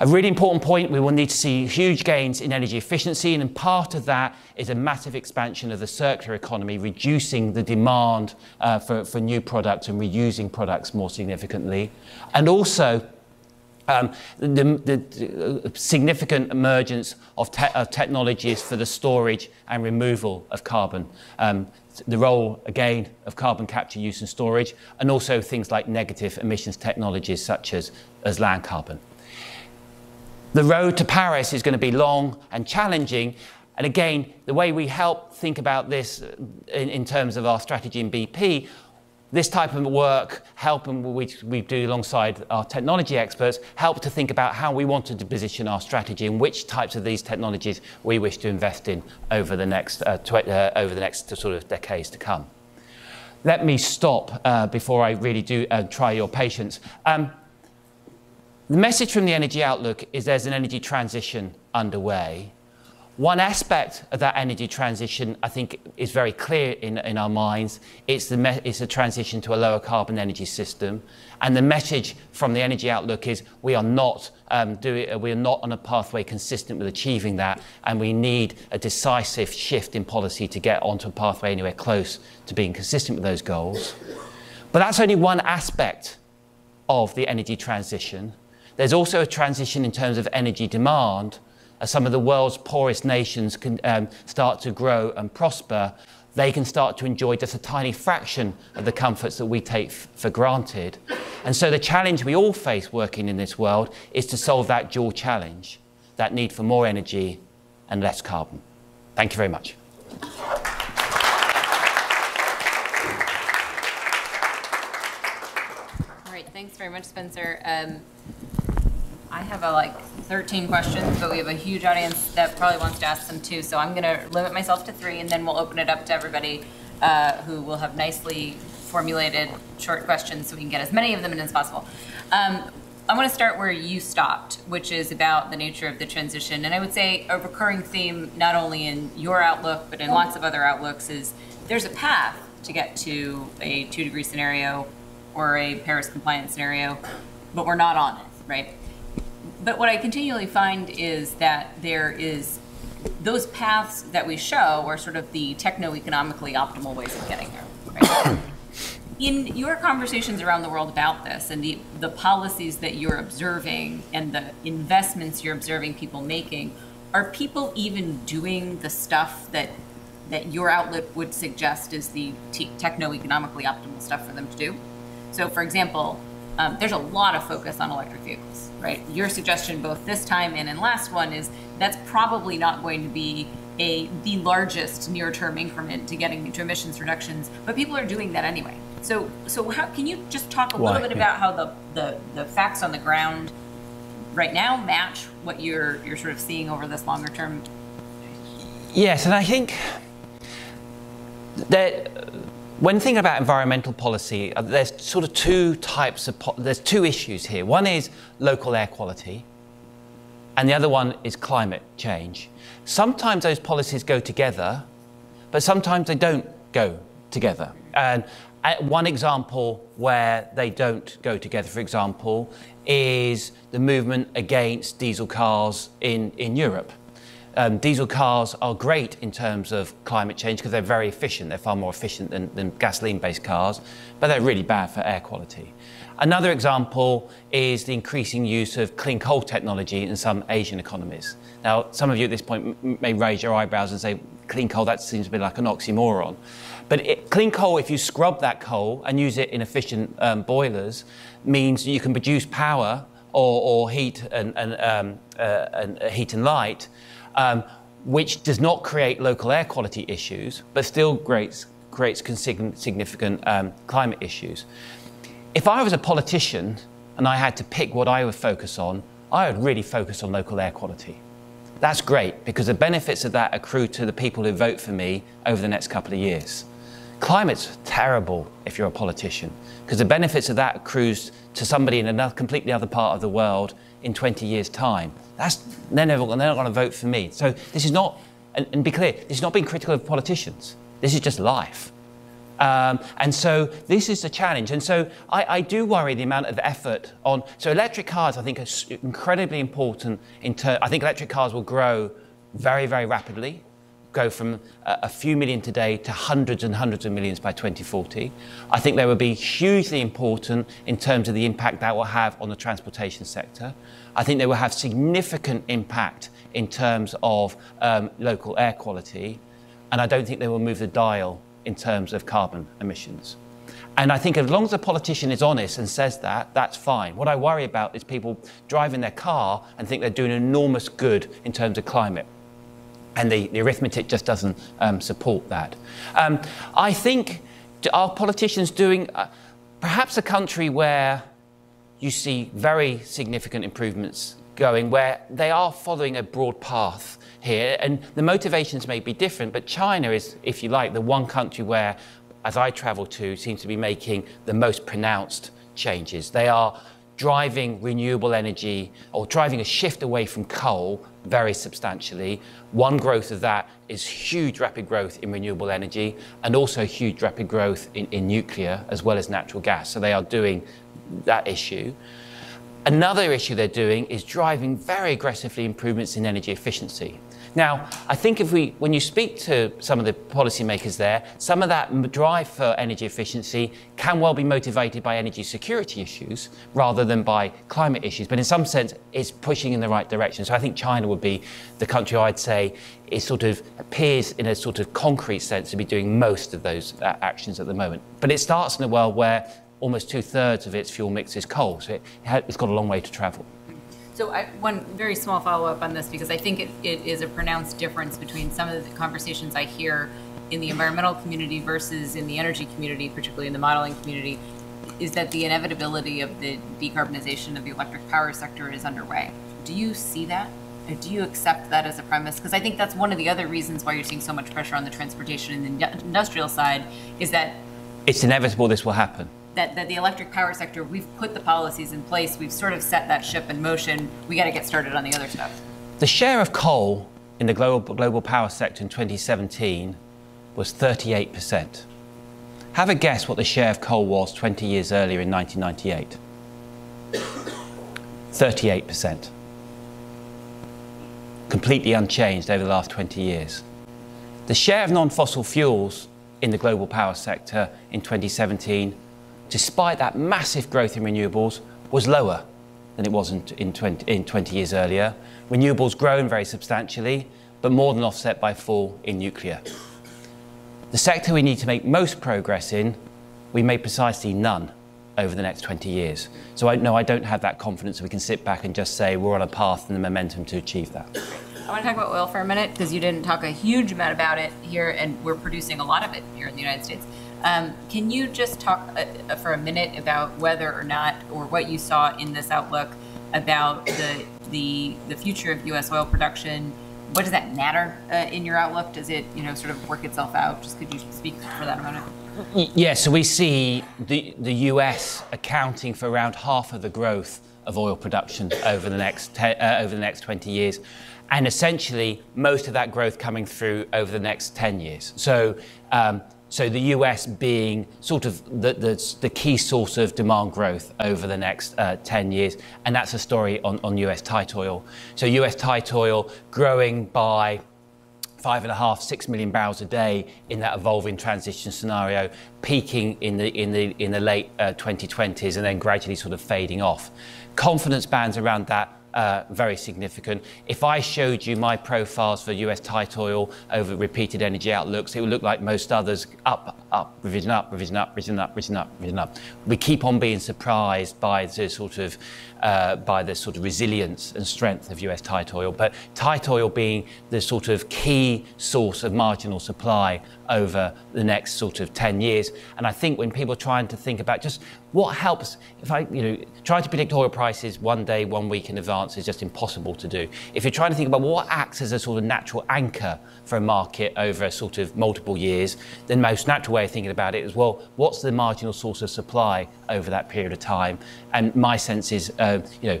A really important point, we will need to see huge gains in energy efficiency, and part of that is a massive expansion of the circular economy, reducing the demand uh, for, for new products and reusing products more significantly. And also, um, the, the, significant emergence of, te of, technologies for the storage and removal of carbon. Um, the role, again, of carbon capture, use and storage, and also things like negative emissions technologies such as, as land carbon. The road to Paris is going to be long and challenging. And again, the way we help think about this in, in terms of our strategy in BP this type of work, help and we, we do alongside our technology experts, help to think about how we wanted to position our strategy and which types of these technologies we wish to invest in over the next, uh, uh, over the next sort of decades to come. Let me stop uh, before I really do uh, try your patience. Um, the message from the Energy Outlook is there's an energy transition underway. One aspect of that energy transition, I think, is very clear in, in our minds. It's, the it's a transition to a lower carbon energy system. And the message from the Energy Outlook is we are not, um, doing, we are not on a pathway consistent with achieving that. And we need a decisive shift in policy to get onto a pathway anywhere close to being consistent with those goals. But that's only one aspect of the energy transition. There's also a transition in terms of energy demand as some of the world's poorest nations can um, start to grow and prosper, they can start to enjoy just a tiny fraction of the comforts that we take for granted. And so the challenge we all face working in this world is to solve that dual challenge, that need for more energy and less carbon. Thank you very much. All right, thanks very much, Spencer. Um, I have a, like 13 questions, but we have a huge audience that probably wants to ask them too. So I'm going to limit myself to three, and then we'll open it up to everybody uh, who will have nicely formulated short questions so we can get as many of them in as possible. Um, I want to start where you stopped, which is about the nature of the transition. And I would say a recurring theme, not only in your outlook, but in lots of other outlooks, is there's a path to get to a two degree scenario or a Paris compliant scenario, but we're not on it, right? But what I continually find is that there is those paths that we show are sort of the techno-economically optimal ways of getting there. Right? [COUGHS] In your conversations around the world about this and the, the policies that you're observing and the investments you're observing people making, are people even doing the stuff that that your outlook would suggest is the techno-economically optimal stuff for them to do? So, for example, um, there's a lot of focus on electric vehicles, right? Your suggestion both this time and in last one is that's probably not going to be a the largest near-term increment to getting to emissions reductions, but people are doing that anyway. So, so how can you just talk a Why? little bit about how the, the, the facts on the ground right now match what you're you're sort of seeing over this longer term? Yes, and I think that when thinking about environmental policy, uh, there's sort of two types of, there's two issues here. One is local air quality, and the other one is climate change. Sometimes those policies go together, but sometimes they don't go together. And uh, one example where they don't go together, for example, is the movement against diesel cars in, in Europe. Um, diesel cars are great in terms of climate change because they're very efficient. They're far more efficient than, than gasoline-based cars, but they're really bad for air quality. Another example is the increasing use of clean coal technology in some Asian economies. Now, some of you at this point may raise your eyebrows and say, clean coal, that seems to be like an oxymoron. But it, clean coal, if you scrub that coal and use it in efficient um, boilers, means you can produce power or, or heat and, and, um, uh, and uh, heat and light um, which does not create local air quality issues, but still creates, creates significant um, climate issues. If I was a politician and I had to pick what I would focus on, I would really focus on local air quality. That's great because the benefits of that accrue to the people who vote for me over the next couple of years. Climate's terrible if you're a politician because the benefits of that accrues to somebody in a completely other part of the world in 20 years' time. That's, they're, never, they're not going to vote for me. So this is not, and, and, be clear, this is not being critical of politicians. This is just life. Um, and so this is the challenge. And so I, I, do worry the amount of effort on. So electric cars, I think, are incredibly important. In ter- I think electric cars will grow very, very rapidly go from a few million today to hundreds and hundreds of millions by 2040. I think they will be hugely important in terms of the impact that will have on the transportation sector. I think they will have significant impact in terms of um, local air quality. And I don't think they will move the dial in terms of carbon emissions. And I think as long as a politician is honest and says that, that's fine. What I worry about is people driving their car and think they're doing enormous good in terms of climate and the, the arithmetic just doesn't um, support that. Um, I think are politicians doing uh, perhaps a country where you see very significant improvements going, where they are following a broad path here, and the motivations may be different, but China is, if you like, the one country where, as I travel to, seems to be making the most pronounced changes. They are driving renewable energy or driving a shift away from coal very substantially. One growth of that is huge rapid growth in renewable energy and also huge rapid growth in, in nuclear as well as natural gas. So they are doing that issue. Another issue they're doing is driving very aggressively improvements in energy efficiency. Now, I think if we, when you speak to some of the policymakers there, some of that drive for energy efficiency can well be motivated by energy security issues rather than by climate issues. But in some sense, it's pushing in the right direction. So I think China would be the country I'd say is sort of appears in a sort of concrete sense to be doing most of those uh, actions at the moment. But it starts in a world where almost two thirds of its fuel mix is coal, so it, it's got a long way to travel. So I, one very small follow-up on this, because I think it, it is a pronounced difference between some of the conversations I hear in the environmental community versus in the energy community, particularly in the modeling community, is that the inevitability of the decarbonization of the electric power sector is underway. Do you see that? Or do you accept that as a premise? Because I think that's one of the other reasons why you're seeing so much pressure on the transportation and the industrial side is that it's inevitable this will happen. That, that the electric power sector, we've put the policies in place, we've sort of set that ship in motion. We got to get started on the other stuff. The share of coal in the global, global power sector in 2017 was 38%. Have a guess what the share of coal was 20 years earlier in 1998. 38% completely unchanged over the last 20 years. The share of non-fossil fuels in the global power sector in 2017, despite that massive growth in renewables, was lower than it was in, in, 20, in 20 years earlier. Renewables grown very substantially, but more than offset by fall in nuclear. The sector we need to make most progress in, we made precisely none over the next 20 years. So I, no, I don't have that confidence that we can sit back and just say we're on a path and the momentum to achieve that. I want to talk about oil for a minute because you didn't talk a huge amount about it here, and we're producing a lot of it here in the United States. Um, can you just talk uh, for a minute about whether or not, or what you saw in this outlook about the the the future of U.S. oil production? What does that matter uh, in your outlook? Does it, you know, sort of work itself out? Just could you speak for that a minute? Yeah, so we see the, the US accounting for around half of the growth of oil production over the next, uh, over the next 20 years. And essentially, most of that growth coming through over the next 10 years. So, um, so the US being sort of the, the, the, key source of demand growth over the next uh, 10 years. And that's a story on, on US tight oil. So US tight oil growing by five and a half, six million barrels a day in that evolving transition scenario, peaking in the, in the, in the late uh, 2020s and then gradually sort of fading off. Confidence bands around that uh, very significant. If I showed you my profiles for US tight oil over repeated energy outlooks, it would look like most others up, up, revision up, revision up, revision up, revision up, revision up. We keep on being surprised by the sort of uh, by the sort of resilience and strength of US tight oil, but tight oil being the sort of key source of marginal supply over the next sort of 10 years. And I think when people are trying to think about just what helps, if I, you know, try to predict oil prices one day, one week in advance is just impossible to do. If you're trying to think about what acts as a sort of natural anchor for a market over a sort of multiple years, then the most natural way of thinking about it is, well, what's the marginal source of supply over that period of time? And my sense is, uh, you know,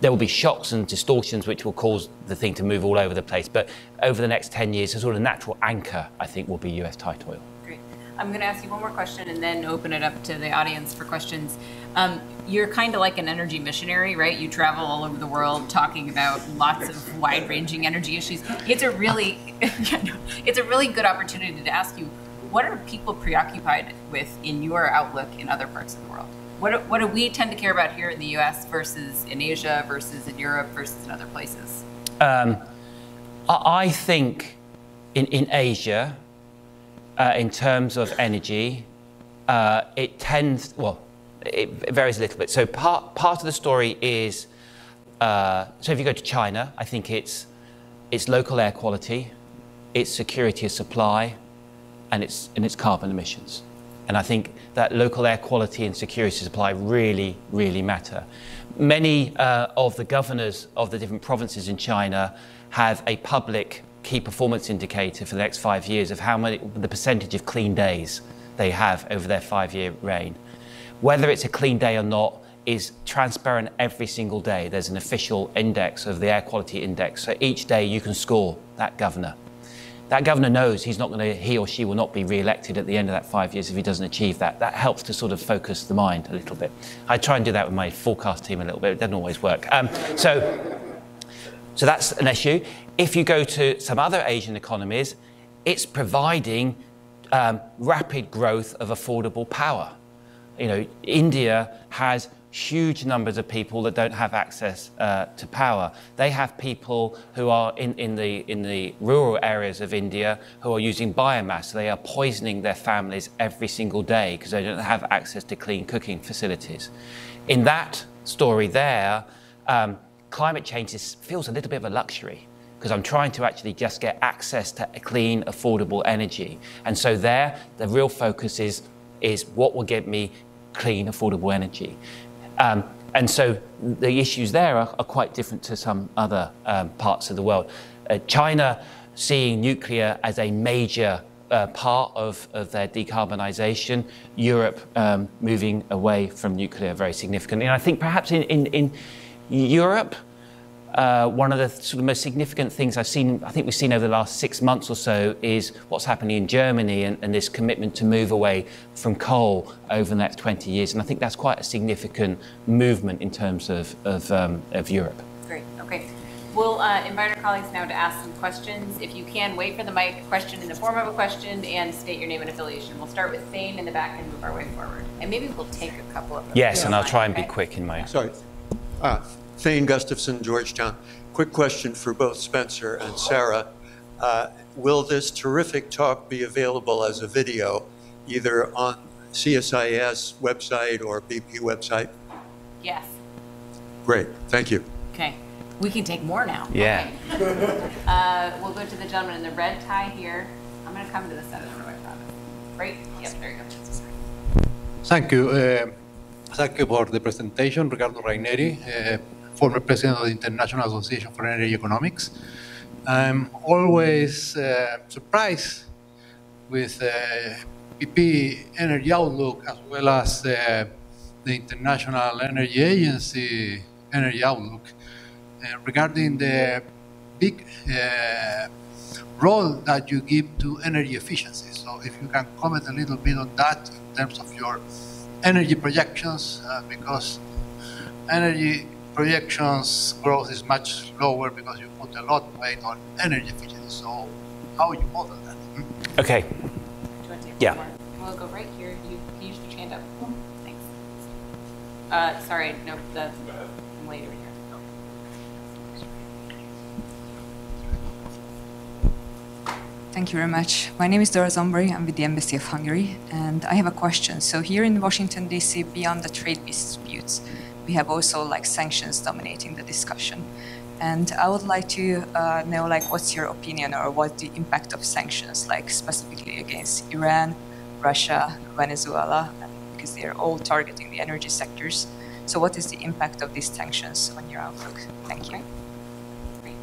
there will be shocks and distortions which will cause the thing to move all over the place. But over the next 10 years, a sort of natural anchor, I think, will be US tight oil. Great. I'm going to ask you one more question and then open it up to the audience for questions. Um, you're kind of like an energy missionary, right? You travel all over the world talking about lots of wide-ranging energy issues. It's a really, [LAUGHS] it's a really good opportunity to ask you, what are people preoccupied with in your outlook in other parts of the world? What, what do we tend to care about here in the US versus in Asia versus in Europe versus in other places? Um, I think in, in Asia, uh, in terms of energy, uh, it tends, well, it varies a little bit. So part, part of the story is, uh, so if you go to China, I think it's, it's local air quality, it's security of supply, and it's, and it's carbon emissions. And I think that local air quality and security supply really, really matter. Many uh, of the governors of the different provinces in China have a public key performance indicator for the next five years of how many, the percentage of clean days they have over their five-year reign. Whether it's a clean day or not is transparent every single day. There's an official index of the air quality index. So each day you can score that governor that governor knows he's not going to, he or she will not be re-elected at the end of that five years if he doesn't achieve that. That helps to sort of focus the mind a little bit. I try and do that with my forecast team a little bit. It doesn't always work. Um, so, so that's an issue. If you go to some other Asian economies, it's providing um, rapid growth of affordable power. You know, India has huge numbers of people that don't have access uh, to power. They have people who are in, in, the, in the rural areas of India who are using biomass. They are poisoning their families every single day because they don't have access to clean cooking facilities. In that story there, um, climate change is, feels a little bit of a luxury because I'm trying to actually just get access to clean, affordable energy. And so there, the real focus is, is what will get me clean, affordable energy. Um, and so the issues there are, are, quite different to some other um, parts of the world. Uh, China seeing nuclear as a major uh, part of, of their decarbonisation, Europe um, moving away from nuclear very significantly. And I think perhaps in, in, in Europe, uh, one of the sort of most significant things I've seen, I think we've seen over the last six months or so, is what's happening in Germany and, and, this commitment to move away from coal over the next 20 years. And I think that's quite a significant movement in terms of, of, um, of Europe. Great, okay. We'll uh, invite our colleagues now to ask some questions. If you can, wait for the mic, question in the form of a question, and state your name and affiliation. We'll start with Thane in the back and move our way forward. And maybe we'll take a couple of them. Yes, and I'll try and be quick in my... Sorry. Uh, Thane Gustafson, Georgetown. Quick question for both Spencer and Sarah. Uh, will this terrific talk be available as a video, either on CSIS website or BP website? Yes. Great, thank you. Okay, we can take more now. Yeah. Okay. [LAUGHS] uh, we'll go to the gentleman in the red tie here. I'm going to come to the center. I promise. Right? Yep, there you go. Thank you. Uh, thank you for the presentation, Ricardo Raineri. Former president of the International Association for Energy Economics. I'm always uh, surprised with uh, BP Energy Outlook as well as uh, the International Energy Agency Energy Outlook uh, regarding the big uh, role that you give to energy efficiency. So if you can comment a little bit on that in terms of your energy projections, uh, because energy projections growth is much lower because you put a lot of weight on energy efficiency. So how you model that? Hmm? Okay. Yeah. We'll go right here. You can use your hand up. Thanks. Uh, sorry, no, the I'm later here. Thank you very much. My name is Dora Zombri. I'm with the Embassy of Hungary, and I have a question. So here in Washington, D.C., beyond the trade disputes, we have also like sanctions dominating the discussion. And I would like to uh, know like what's your opinion or what the impact of sanctions like specifically against Iran, Russia, Venezuela, because they're all targeting the energy sectors. So what is the impact of these sanctions on your outlook? Thank you. Great.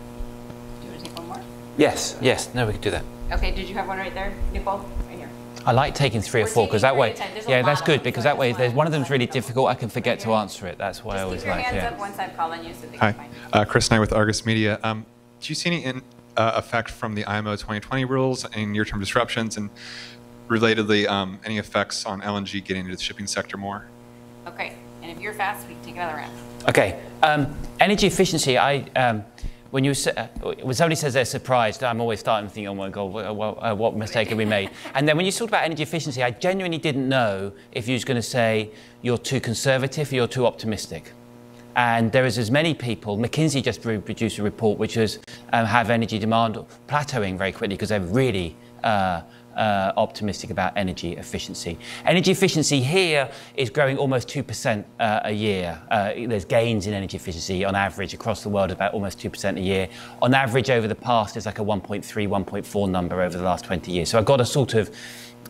Do you want to take one more? Yes, yes. No, we can do that. Okay, did you have one right there, Nicole? I like taking three or four because that way, yeah, that's good because that way, if there's one of them's really difficult, I can forget to answer it. That's why I always like. Hands yeah. up once I'm calling you, so Hi, uh, Chris Knight with Argus Media. Um, do you see any in, uh, effect from the IMO 2020 rules and near-term disruptions, and relatedly, um, any effects on LNG getting into the shipping sector more? Okay, and if you're fast, we can take another round. Okay, um, energy efficiency. I um, when you uh, when somebody says they're surprised, I'm always starting to think, oh my god, what, uh, what mistake have we made? [LAUGHS] And then when you talk about energy efficiency, I genuinely didn't know if you was going to say you're too conservative or you're too optimistic. And there is as many people. McKinsey just produced a report which was um, have energy demand plateauing very quickly because they're really uh, uh, optimistic about energy efficiency. Energy efficiency here is growing almost 2% uh, a year. Uh, there's gains in energy efficiency on average across the world about almost 2% a year. On average over the past, it's like a 1.3, 1.4 number over the last 20 years. So I've got a sort of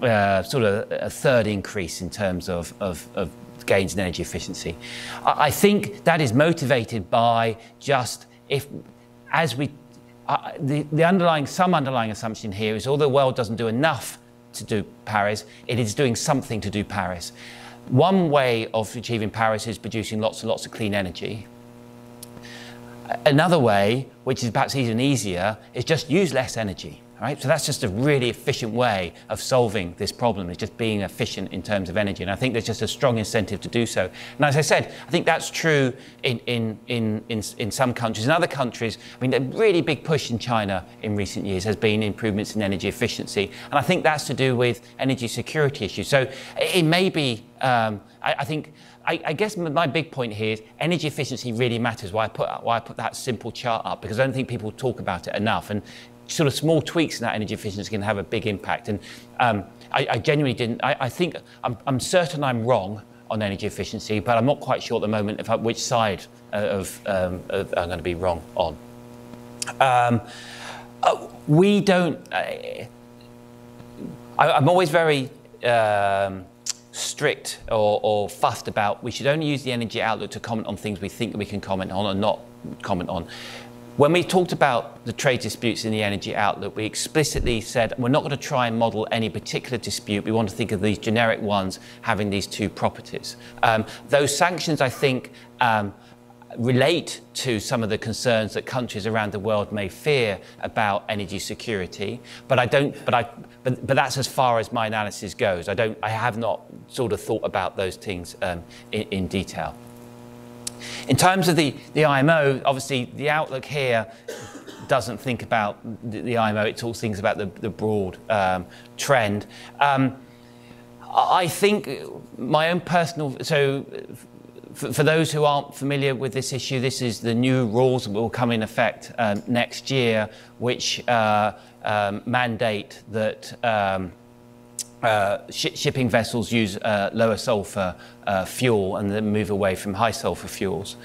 uh, sort of a third increase in terms of, of, of gains in energy efficiency. I, I think that is motivated by just if as we uh, the, the underlying, some underlying assumption here is although the world doesn't do enough to do Paris, it is doing something to do Paris. One way of achieving Paris is producing lots and lots of clean energy. Another way, which is perhaps even easier, is just use less energy. Right? So that's just a really efficient way of solving this problem, is just being efficient in terms of energy. And I think there's just a strong incentive to do so. And as I said, I think that's true in, in, in, in, in some countries. In other countries, I mean, a really big push in China in recent years has been improvements in energy efficiency. And I think that's to do with energy security issues. So it may be, um, I, I think, I, I, guess my big point here is energy efficiency really matters. Why I put why I put that simple chart up because I don't think people talk about it enough. And sort of small tweaks in that energy efficiency can have a big impact. And um, I, I, genuinely didn't, I, I think, I'm, I'm, certain I'm wrong on energy efficiency, but I'm not quite sure at the moment if, which side of, um, of I'm going to be wrong on. Um, uh, we don't. Uh, I, am always very um, strict or, or, fussed about. We should only use the energy outlook to comment on things we think we can comment on or not comment on. When we talked about the trade disputes in the energy outlook, we explicitly said we're not going to try and model any particular dispute. We want to think of these generic ones having these two properties. Um, those sanctions, I think, um, relate to some of the concerns that countries around the world may fear about energy security. But I don't. But I. But, but that's as far as my analysis goes. I don't. I have not sort of thought about those things um, in, in detail. In terms of the, the IMO, obviously the outlook here doesn't think about the, the IMO, it talks things about the, the broad um, trend. Um, I think my own personal, so for, for, those who aren't familiar with this issue, this is the new rules that will come in effect um, next year, which uh, um, mandate that um, uh, sh shipping vessels use uh, lower sulfur uh, fuel and then move away from high sulfur fuels.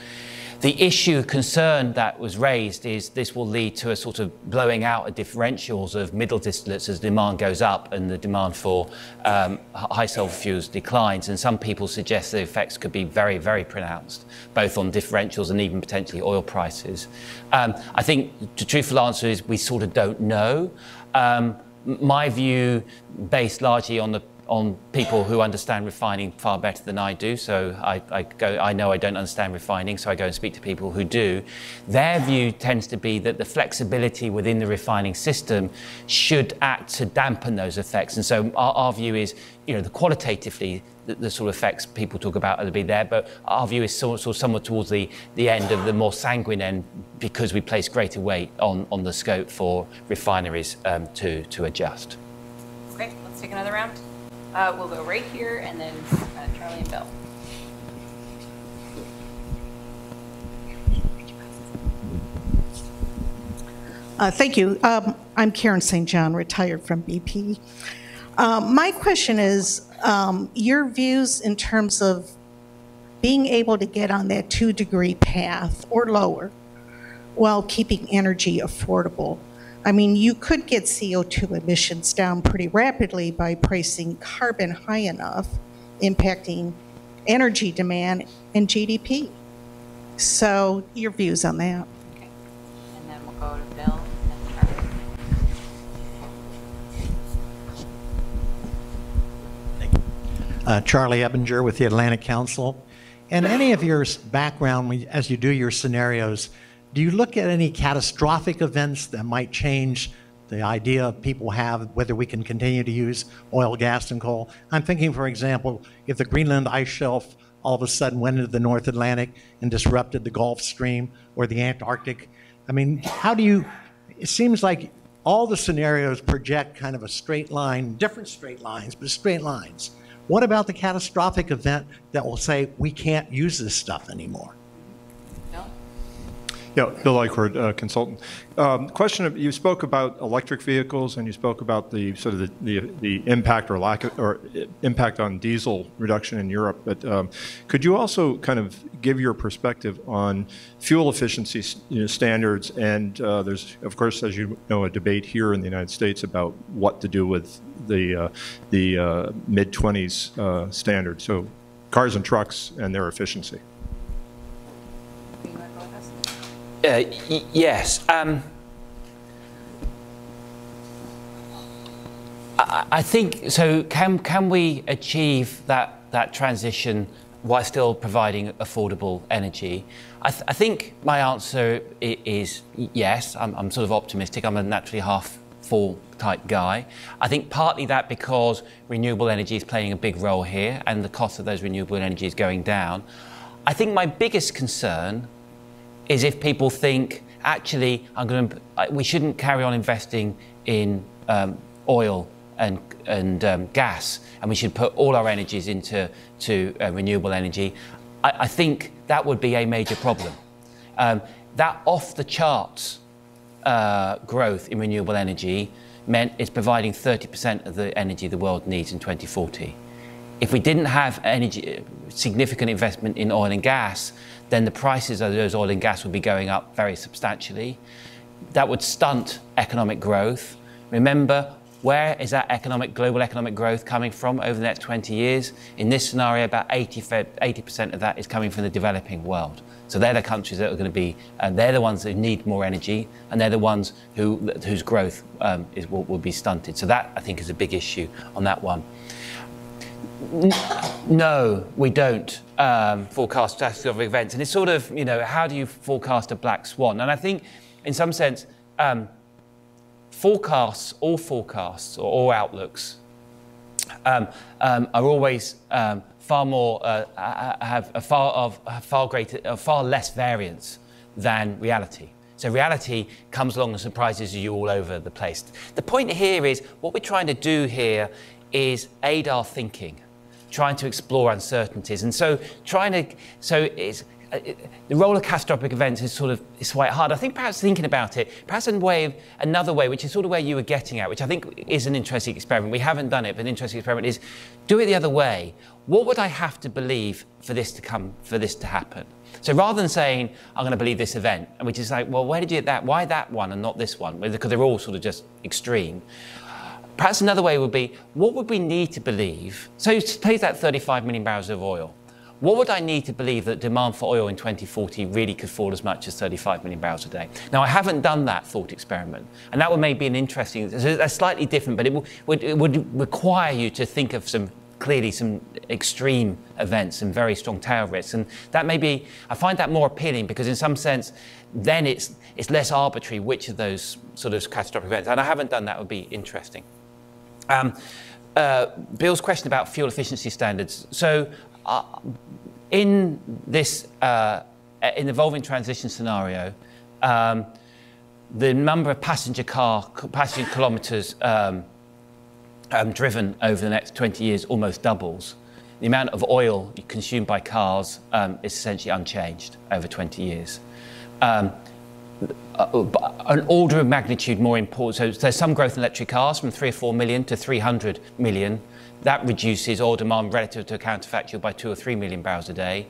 The issue concern that was raised is this will lead to a sort of blowing out of differentials of middle distillates as demand goes up and the demand for um, high sulfur fuels declines. And some people suggest the effects could be very, very pronounced, both on differentials and even potentially oil prices. Um, I think the truthful answer is we sort of don't know. Um, my view, based largely on the on people who understand refining far better than I do. So I, I, go, I know I don't understand refining, so I go and speak to people who do. Their view tends to be that the flexibility within the refining system should act to dampen those effects. And so our, our view is, you know, the qualitatively, the, the, sort of effects people talk about will be there, but our view is sort, of somewhat towards the, the end of the more sanguine end because we place greater weight on, on the scope for refineries um, to, to adjust. Great, let's take another round. Uh, we'll go right here and then uh, Charlie and Bill. Uh, thank you. Um, I'm Karen St. John, retired from BP. Um, my question is um, your views in terms of being able to get on that two degree path or lower while keeping energy affordable. I mean, you could get CO2 emissions down pretty rapidly by pricing carbon high enough, impacting energy demand and GDP. So, your views on that? Okay. And then we'll go to Bill. uh, Charlie Ebinger with the Atlantic Council. And any of your background, as you do your scenarios, do you look at any catastrophic events that might change the idea people have whether we can continue to use oil, gas, and coal? I'm thinking, for example, if the Greenland ice shelf all of a sudden went into the North Atlantic and disrupted the Gulf Stream or the Antarctic. I mean, how do you, it seems like all the scenarios project kind of a straight line, different straight lines, but straight lines. What about the catastrophic event that will say we can't use this stuff anymore? Yeah, Bill Eichhorn, uh, consultant. Um, question: of, You spoke about electric vehicles, and you spoke about the sort of the, the, the impact or lack of, or impact on diesel reduction in Europe. But um, could you also kind of give your perspective on fuel efficiency you know, standards? And uh, there's, of course, as you know, a debate here in the United States about what to do with the uh, the uh, mid 20s uh, standard. So, cars and trucks and their efficiency. Uh, yes. Um, I, think so. Can can we achieve that that transition while still providing affordable energy? I, th I think my answer is yes. I'm, I'm sort of optimistic. I'm a naturally half full type guy. I think partly that because renewable energy is playing a big role here and the cost of those renewable energy is going down. I think my biggest concern is if people think, actually, I'm going to, we shouldn't carry on investing in um, oil and, and um, gas, and we should put all our energies into to, uh, renewable energy. I, I, think that would be a major problem. Um, that off the charts uh, growth in renewable energy meant it's providing 30% of the energy the world needs in 2040. If we didn't have energy, significant investment in oil and gas, then the prices of those oil and gas would be going up very substantially. That would stunt economic growth. Remember, where is that economic, global economic growth coming from over the next 20 years? In this scenario, about 80, 80% of that is coming from the developing world. So they're the countries that are going to be, and they're the ones who need more energy, and they're the ones who, whose growth um, is, will, will, be stunted. So that, I think, is a big issue on that one. No, we don't um, forecast catastrophic events. And it's sort of, you know, how do you forecast a black swan? And I think, in some sense, um, forecasts, all forecasts or all outlooks, um, um are always um, far more, uh, have a far, of, a far, greater, a far less variance than reality. So reality comes along and surprises you all over the place. The point here is what we're trying to do here is aid our thinking trying to explore uncertainties. And so trying to, so it's, uh, the role of catastrophic events is sort of it's quite hard. I think perhaps thinking about it, perhaps in way of, another way, which is sort of where you were getting at, which I think is an interesting experiment. We haven't done it, but an interesting experiment is do it the other way. What would I have to believe for this to come, for this to happen? So rather than saying I'm going to believe this event, which is like, well, where did you get that? Why that one and not this one? Because they're all sort of just extreme. Perhaps another way would be, what would we need to believe? So suppose that 35 million barrels of oil. What would I need to believe that demand for oil in 2040 really could fall as much as 35 million barrels a day? Now, I haven't done that thought experiment, and that would maybe be an interesting, it's slightly different, but it would, it would require you to think of some clearly some extreme events and very strong tail risks. And that may be, I find that more appealing because in some sense, then it's, it's less arbitrary which of those sort of catastrophic events. And I haven't done that would be interesting. Um, uh, Bill's question about fuel efficiency standards. So, uh, in this uh, in evolving transition scenario, um, the number of passenger car passenger kilometres um, um, driven over the next 20 years almost doubles. The amount of oil consumed by cars um, is essentially unchanged over 20 years. Um, uh, an order of magnitude more important. So there's some growth in electric cars from 3 or 4 million to 300 million. That reduces oil demand relative to a counterfactual by 2 or 3 million barrels a day.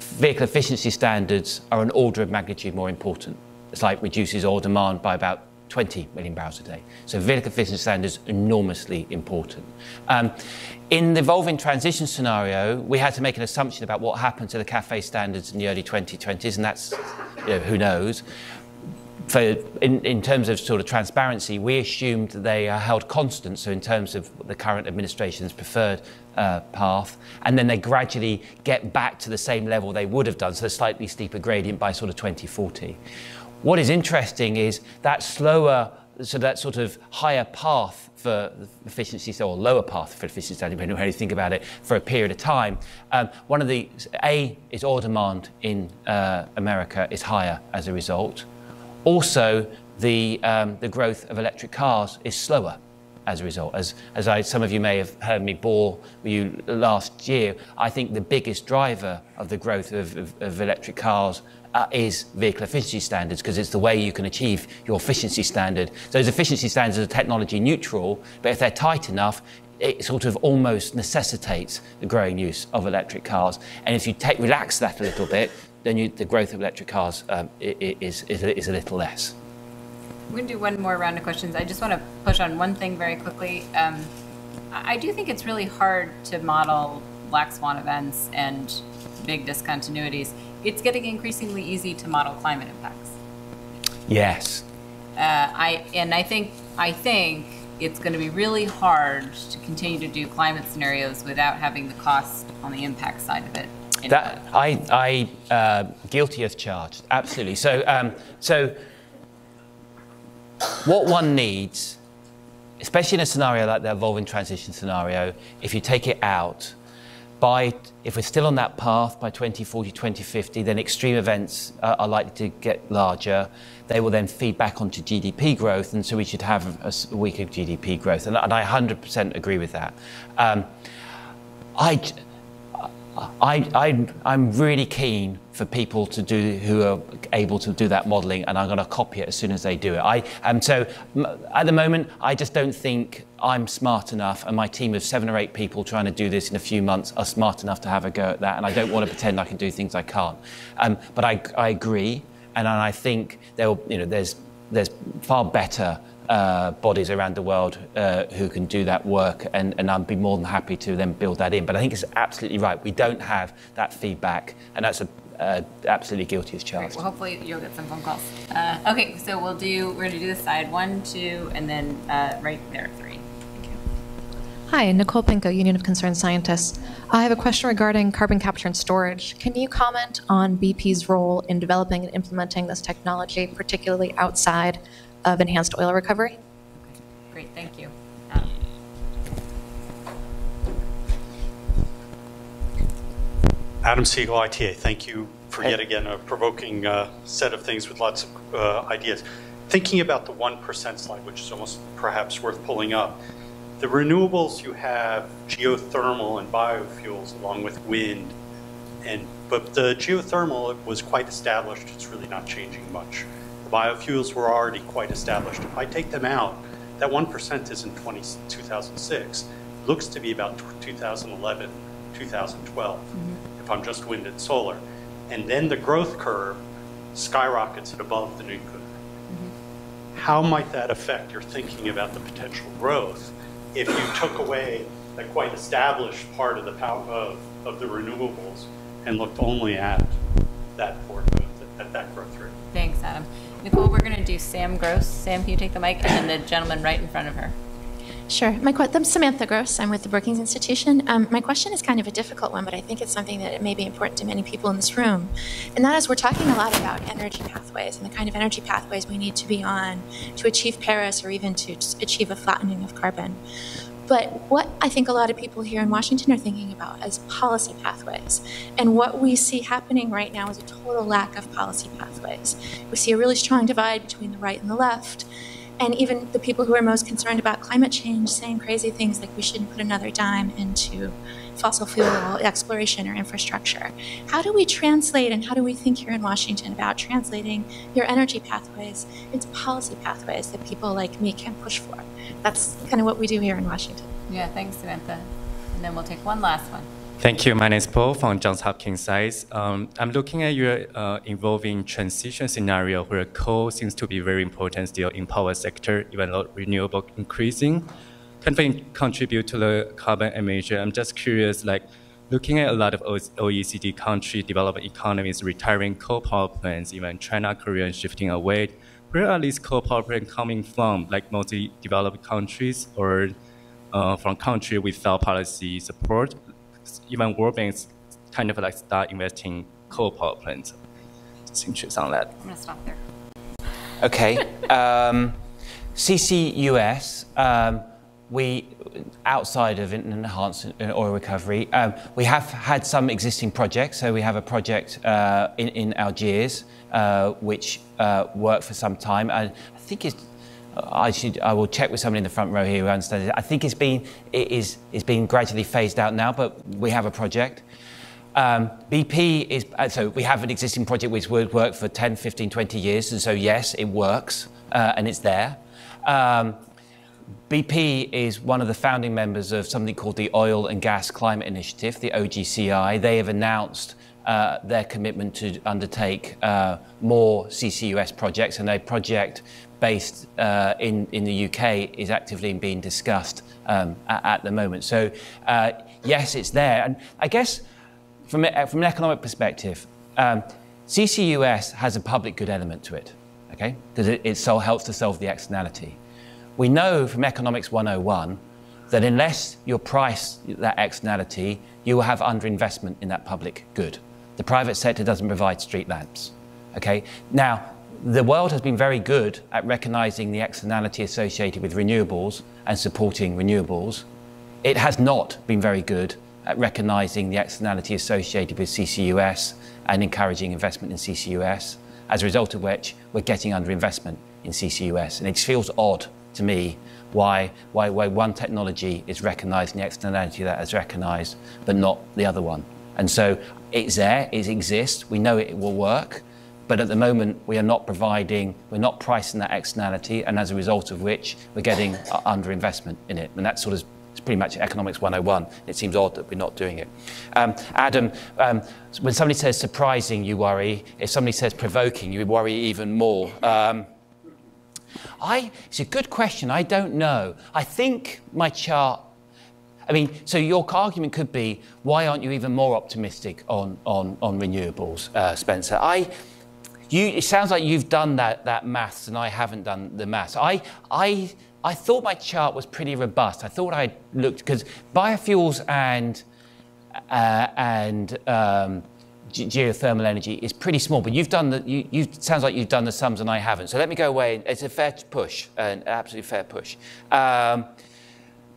Vehicle efficiency standards are an order of magnitude more important. It's like reduces oil demand by about 20 million barrels a day. So vehicle efficiency standards enormously important. Um, in the evolving transition scenario, we had to make an assumption about what happened to the CAFE standards in the early 2020s, and that's, you know, who knows. For, in, in terms of sort of transparency, we assumed they are held constant, so in terms of the current administration's preferred uh, path, and then they gradually get back to the same level they would have done, so a slightly steeper gradient by sort of 2040. What is interesting is that slower, so that sort of higher path for efficiency, so or lower path for efficiency, depending on how you think about it, for a period of time. Um, one of the, A, is oil demand in uh, America is higher as a result. Also, the, um, the growth of electric cars is slower as a result. As, as I, some of you may have heard me bore you last year, I think the biggest driver of the growth of, of, of electric cars uh, is vehicle efficiency standards because it's the way you can achieve your efficiency standard. Those efficiency standards are technology neutral, but if they're tight enough, it sort of almost necessitates the growing use of electric cars. And if you take, relax that a little bit, then you, the growth of electric cars um, is, is, is a little less. We're going to do one more round of questions. I just want to push on one thing very quickly. Um, I do think it's really hard to model black swan events and big discontinuities it's getting increasingly easy to model climate impacts. Yes. Uh, I and I think I think it's going to be really hard to continue to do climate scenarios without having the cost on the impact side of it. That I, I uh, guilty as charged. Absolutely. So, um, so what one needs, especially in a scenario like the evolving transition scenario, if you take it out, by, if we're still on that path by 2040, 2050, then extreme events uh, are likely to get larger. They will then feed back onto GDP growth, and so we should have a, weaker GDP growth. And, and, I 100% agree with that. Um, I, I, I, I'm really keen for people to do who are able to do that modelling, and I'm going to copy it as soon as they do it. I, um, so at the moment, I just don't think I'm smart enough, and my team of seven or eight people trying to do this in a few months are smart enough to have a go at that, and I don't want to pretend I can do things I can't. Um, but I, I agree, and I think there, you know, there's there's far better uh, bodies around the world uh, who can do that work, and, and I'd be more than happy to then build that in. But I think it's absolutely right. We don't have that feedback, and that's a, uh, absolutely guilty as charged. Well, hopefully you'll get some phone calls. Uh, okay, so we'll do. We're gonna do the side one, two, and then uh, right there three. Hi, Nicole Pinko, Union of Concerned Scientists. I have a question regarding carbon capture and storage. Can you comment on BP's role in developing and implementing this technology, particularly outside of enhanced oil recovery? Great, thank you. Adam Siegel, ITA. Thank you for yet again a provoking uh, set of things with lots of uh, ideas. Thinking about the 1% slide, which is almost perhaps worth pulling up, the renewables you have geothermal and biofuels along with wind, and but the geothermal was quite established. It's really not changing much. The biofuels were already quite established. If I take them out, that 1% is in 20, 2006. Looks to be about 2011, 2012, mm-hmm. If I'm just wind and solar. And then the growth curve skyrockets at above the nuclear. Mm-hmm. How might that affect your thinking about the potential growth if you took away the quite established part of the power of, of the renewables and looked only at that port, at that growth rate? Thanks, Adam. Nicole, we're going to do Sam Gross. Sam, can you take the mic? And then the gentleman right in front of her. Sure. My, I'm Samantha Gross. I'm with the Brookings Institution. Um, my question is kind of a difficult one, but I think it's something that it may be important to many people in this room. And that is, we're talking a lot about energy pathways and the kind of energy pathways we need to be on to achieve Paris or even to achieve a flattening of carbon. But what I think a lot of people here in Washington are thinking about is policy pathways. And what we see happening right now is a total lack of policy pathways. We see a really strong divide between the right and the left. And even the people who are most concerned about climate change saying crazy things like we shouldn't put another dime into fossil fuel exploration or infrastructure. How do we translate and how do we think here in Washington about translating your energy pathways into policy pathways that people like me can push for? that's kind of what we do here in Washington. Yeah, thanks, Samantha. And then we'll take one last one. Thank you. My name is Paul from Johns Hopkins SAIS. Um, I'm looking at your uh, evolving transition scenario where coal seems to be very important still in power sector, even though renewable increasing. Can contribute to the carbon emission? I'm just curious, like looking at a lot of OECD country developed economies retiring coal power plants, even China, Korea shifting away where are these coal power plants coming from, like mostly developed countries or uh, from country without policy support? Even World Bank's kind of like start investing coal power plants. Just interested on that. I'm going to stop there. Okay. [LAUGHS] Um, CCUS, um, we, outside of enhanced oil recovery, um, we have had some existing projects. So we have a project uh, in, in Algiers uh, which uh, worked for some time. And I think it's, I should, I will check with someone in the front row here who understands it. I think it's been, it is, it's been gradually phased out now, but we have a project. Um, BP is, uh, so we have an existing project which would work for 10, 15, 20 years, and so yes, it works, uh, and it's there. Um, BP is one of the founding members of something called the Oil and Gas Climate Initiative, the OGCI. They have announced uh, their commitment to undertake uh, more CCUS projects, and a project based uh, in, in the UK is actively being discussed um, at, at, the moment. So, uh, yes, it's there. And I guess from, from an economic perspective, um, CCUS has a public good element to it, okay? Because it, it so helps to solve the externality. We know from Economics 101 that unless you price that externality, you will have underinvestment in that public good. The private sector doesn't provide street lamps. Okay? Now, the world has been very good at recognizing the externality associated with renewables and supporting renewables. It has not been very good at recognizing the externality associated with CCUS and encouraging investment in CCUS, as a result of which we're getting underinvestment in CCUS. And it feels odd to me why, why, why one technology is recognized and the externality that is recognized, but not the other one. And so it's there, it exists, we know it will work, but at the moment we are not providing, we're not pricing that externality, and as a result of which we're getting underinvestment in it. And that sort of it's pretty much economics 101. It seems odd that we're not doing it. Um, Adam, um, when somebody says surprising, you worry. If somebody says provoking, you worry even more. Um, I, it's a good question. I don't know. I think my chart I mean, so your argument could be, why aren't you even more optimistic on, on, on renewables, uh, Spencer? I, you, it sounds like you've done that, that maths and I haven't done the maths. I, I, I thought my chart was pretty robust. I thought I looked, because biofuels and, uh, and um, geothermal energy is pretty small, but you've done the, you, you, sounds like you've done the sums and I haven't. So let me go away. It's a fair push, an absolutely fair push. Um,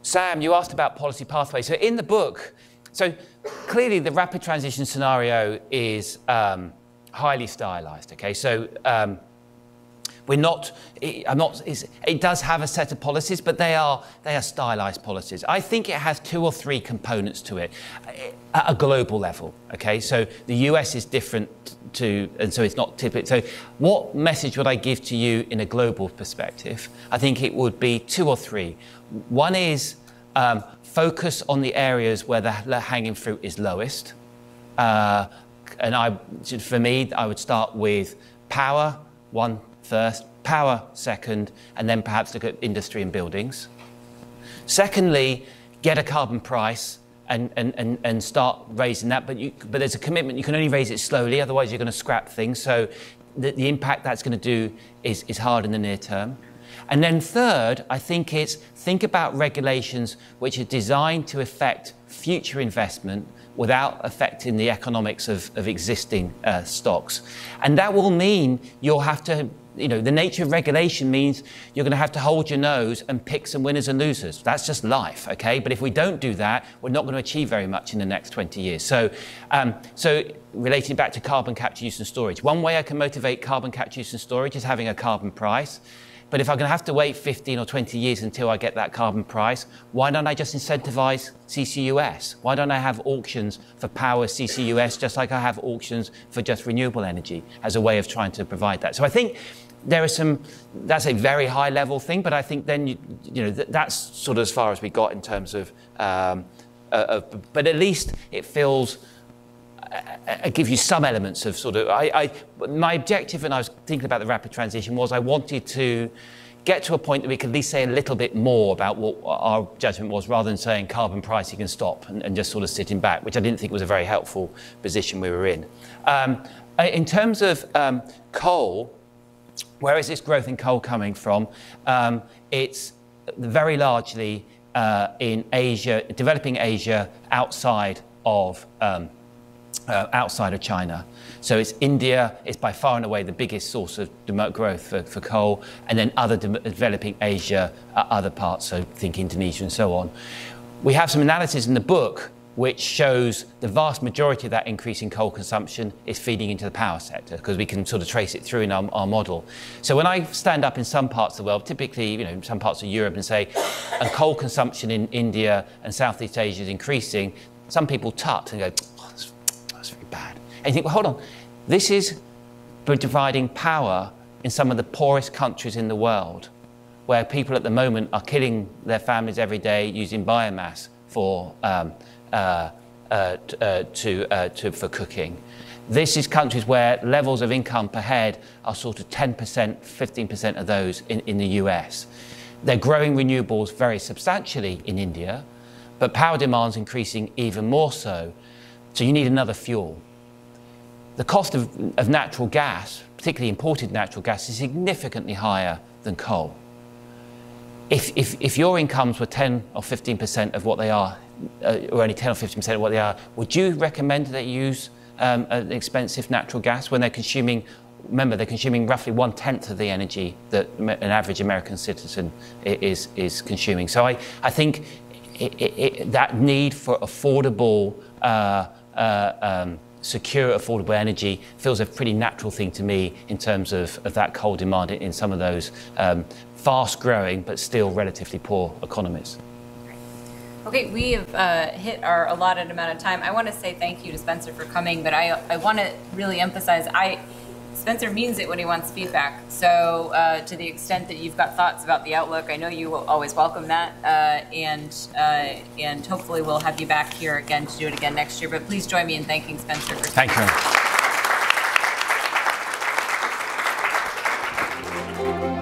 Sam, you asked about policy pathways. So in the book, so clearly the rapid transition scenario is um, highly stylized. Okay, so um, we're not. I'm not. it does have a set of policies, but they are they are stylized policies. I think it has two or three components to it at a global level. Okay, so the US is different to, and so it's not typical. So, what message would I give to you in a global perspective? I think it would be two or three. One is um, focus on the areas where the hanging fruit is lowest. Uh, and I, for me, I would start with power, one first, power second, and then perhaps look at industry and buildings. Secondly, get a carbon price and, and, and, and start raising that. But, you, but there's a commitment, you can only raise it slowly, otherwise you're going to scrap things. So the, the impact that's going to do is, is hard in the near term. And then third, I think it's think about regulations which are designed to affect future investment without affecting the economics of, of existing uh, stocks. And that will mean you'll have to you know, the nature of regulation means you're going to have to hold your nose and pick some winners and losers. That's just life, okay? But if we don't do that, we're not going to achieve very much in the next 20 years. So, um, so relating back to carbon capture, use and storage, one way I can motivate carbon capture, use and storage is having a carbon price. But if I'm going to have to wait 15 or 20 years until I get that carbon price, why don't I just incentivize CCUS? Why don't I have auctions for power CCUS just like I have auctions for just renewable energy as a way of trying to provide that? So I think there are some, that's a very high level thing, but I think then, you, you know, that's sort of as far as we got in terms of, um, uh, but at least it feels, uh, uh give you some elements of sort of, I, I, my objective when I was thinking about the rapid transition was I wanted to get to a point that we could at least say a little bit more about what our judgment was rather than saying carbon pricing can stop and, and just sort of sitting back, which I didn't think was a very helpful position we were in. Um, in terms of um, coal, where is this growth in coal coming from? Um, it's very largely uh, in Asia, developing Asia outside of um, uh, outside of China. So it's India, it's by far and away the biggest source of growth for, for coal, and then other de developing Asia, uh, other parts, so think Indonesia and so on. We have some analysis in the book which shows the vast majority of that increase in coal consumption is feeding into the power sector because we can sort of trace it through in our, our, model. So when I stand up in some parts of the world, typically, you know, some parts of Europe and say, and coal consumption in India and Southeast Asia is increasing, some people tut and go, And you think, well, hold on, this is providing power in some of the poorest countries in the world where people at the moment are killing their families every day using biomass for um, uh, uh, uh, to, to, for cooking. This is countries where levels of income per head are sort of 10%, 15% of those in, in the US. They're growing renewables very substantially in India, but power demand's increasing even more so. So you need another fuel. The cost of, of natural gas, particularly imported natural gas, is significantly higher than coal. If, if, if your incomes were 10 or 15% of what they are uh, or only 10 or 15% of what they are, would you recommend that you use um, an expensive natural gas when they're consuming, remember, they're consuming roughly one tenth of the energy that an average American citizen is, is consuming. So I, I think it, it, it, that need for affordable, uh, uh, um, secure, affordable energy feels a pretty natural thing to me in terms of, of that coal demand in some of those um, fast growing but still relatively poor economies. Okay, we have uh, hit our allotted amount of time. I want to say thank you to Spencer for coming, but I, I want to really emphasize, I, Spencer means it when he wants feedback. So uh, to the extent that you've got thoughts about the outlook, I know you will always welcome that, uh, and uh, and hopefully we'll have you back here again to do it again next year. But please join me in thanking Spencer for. Thank you.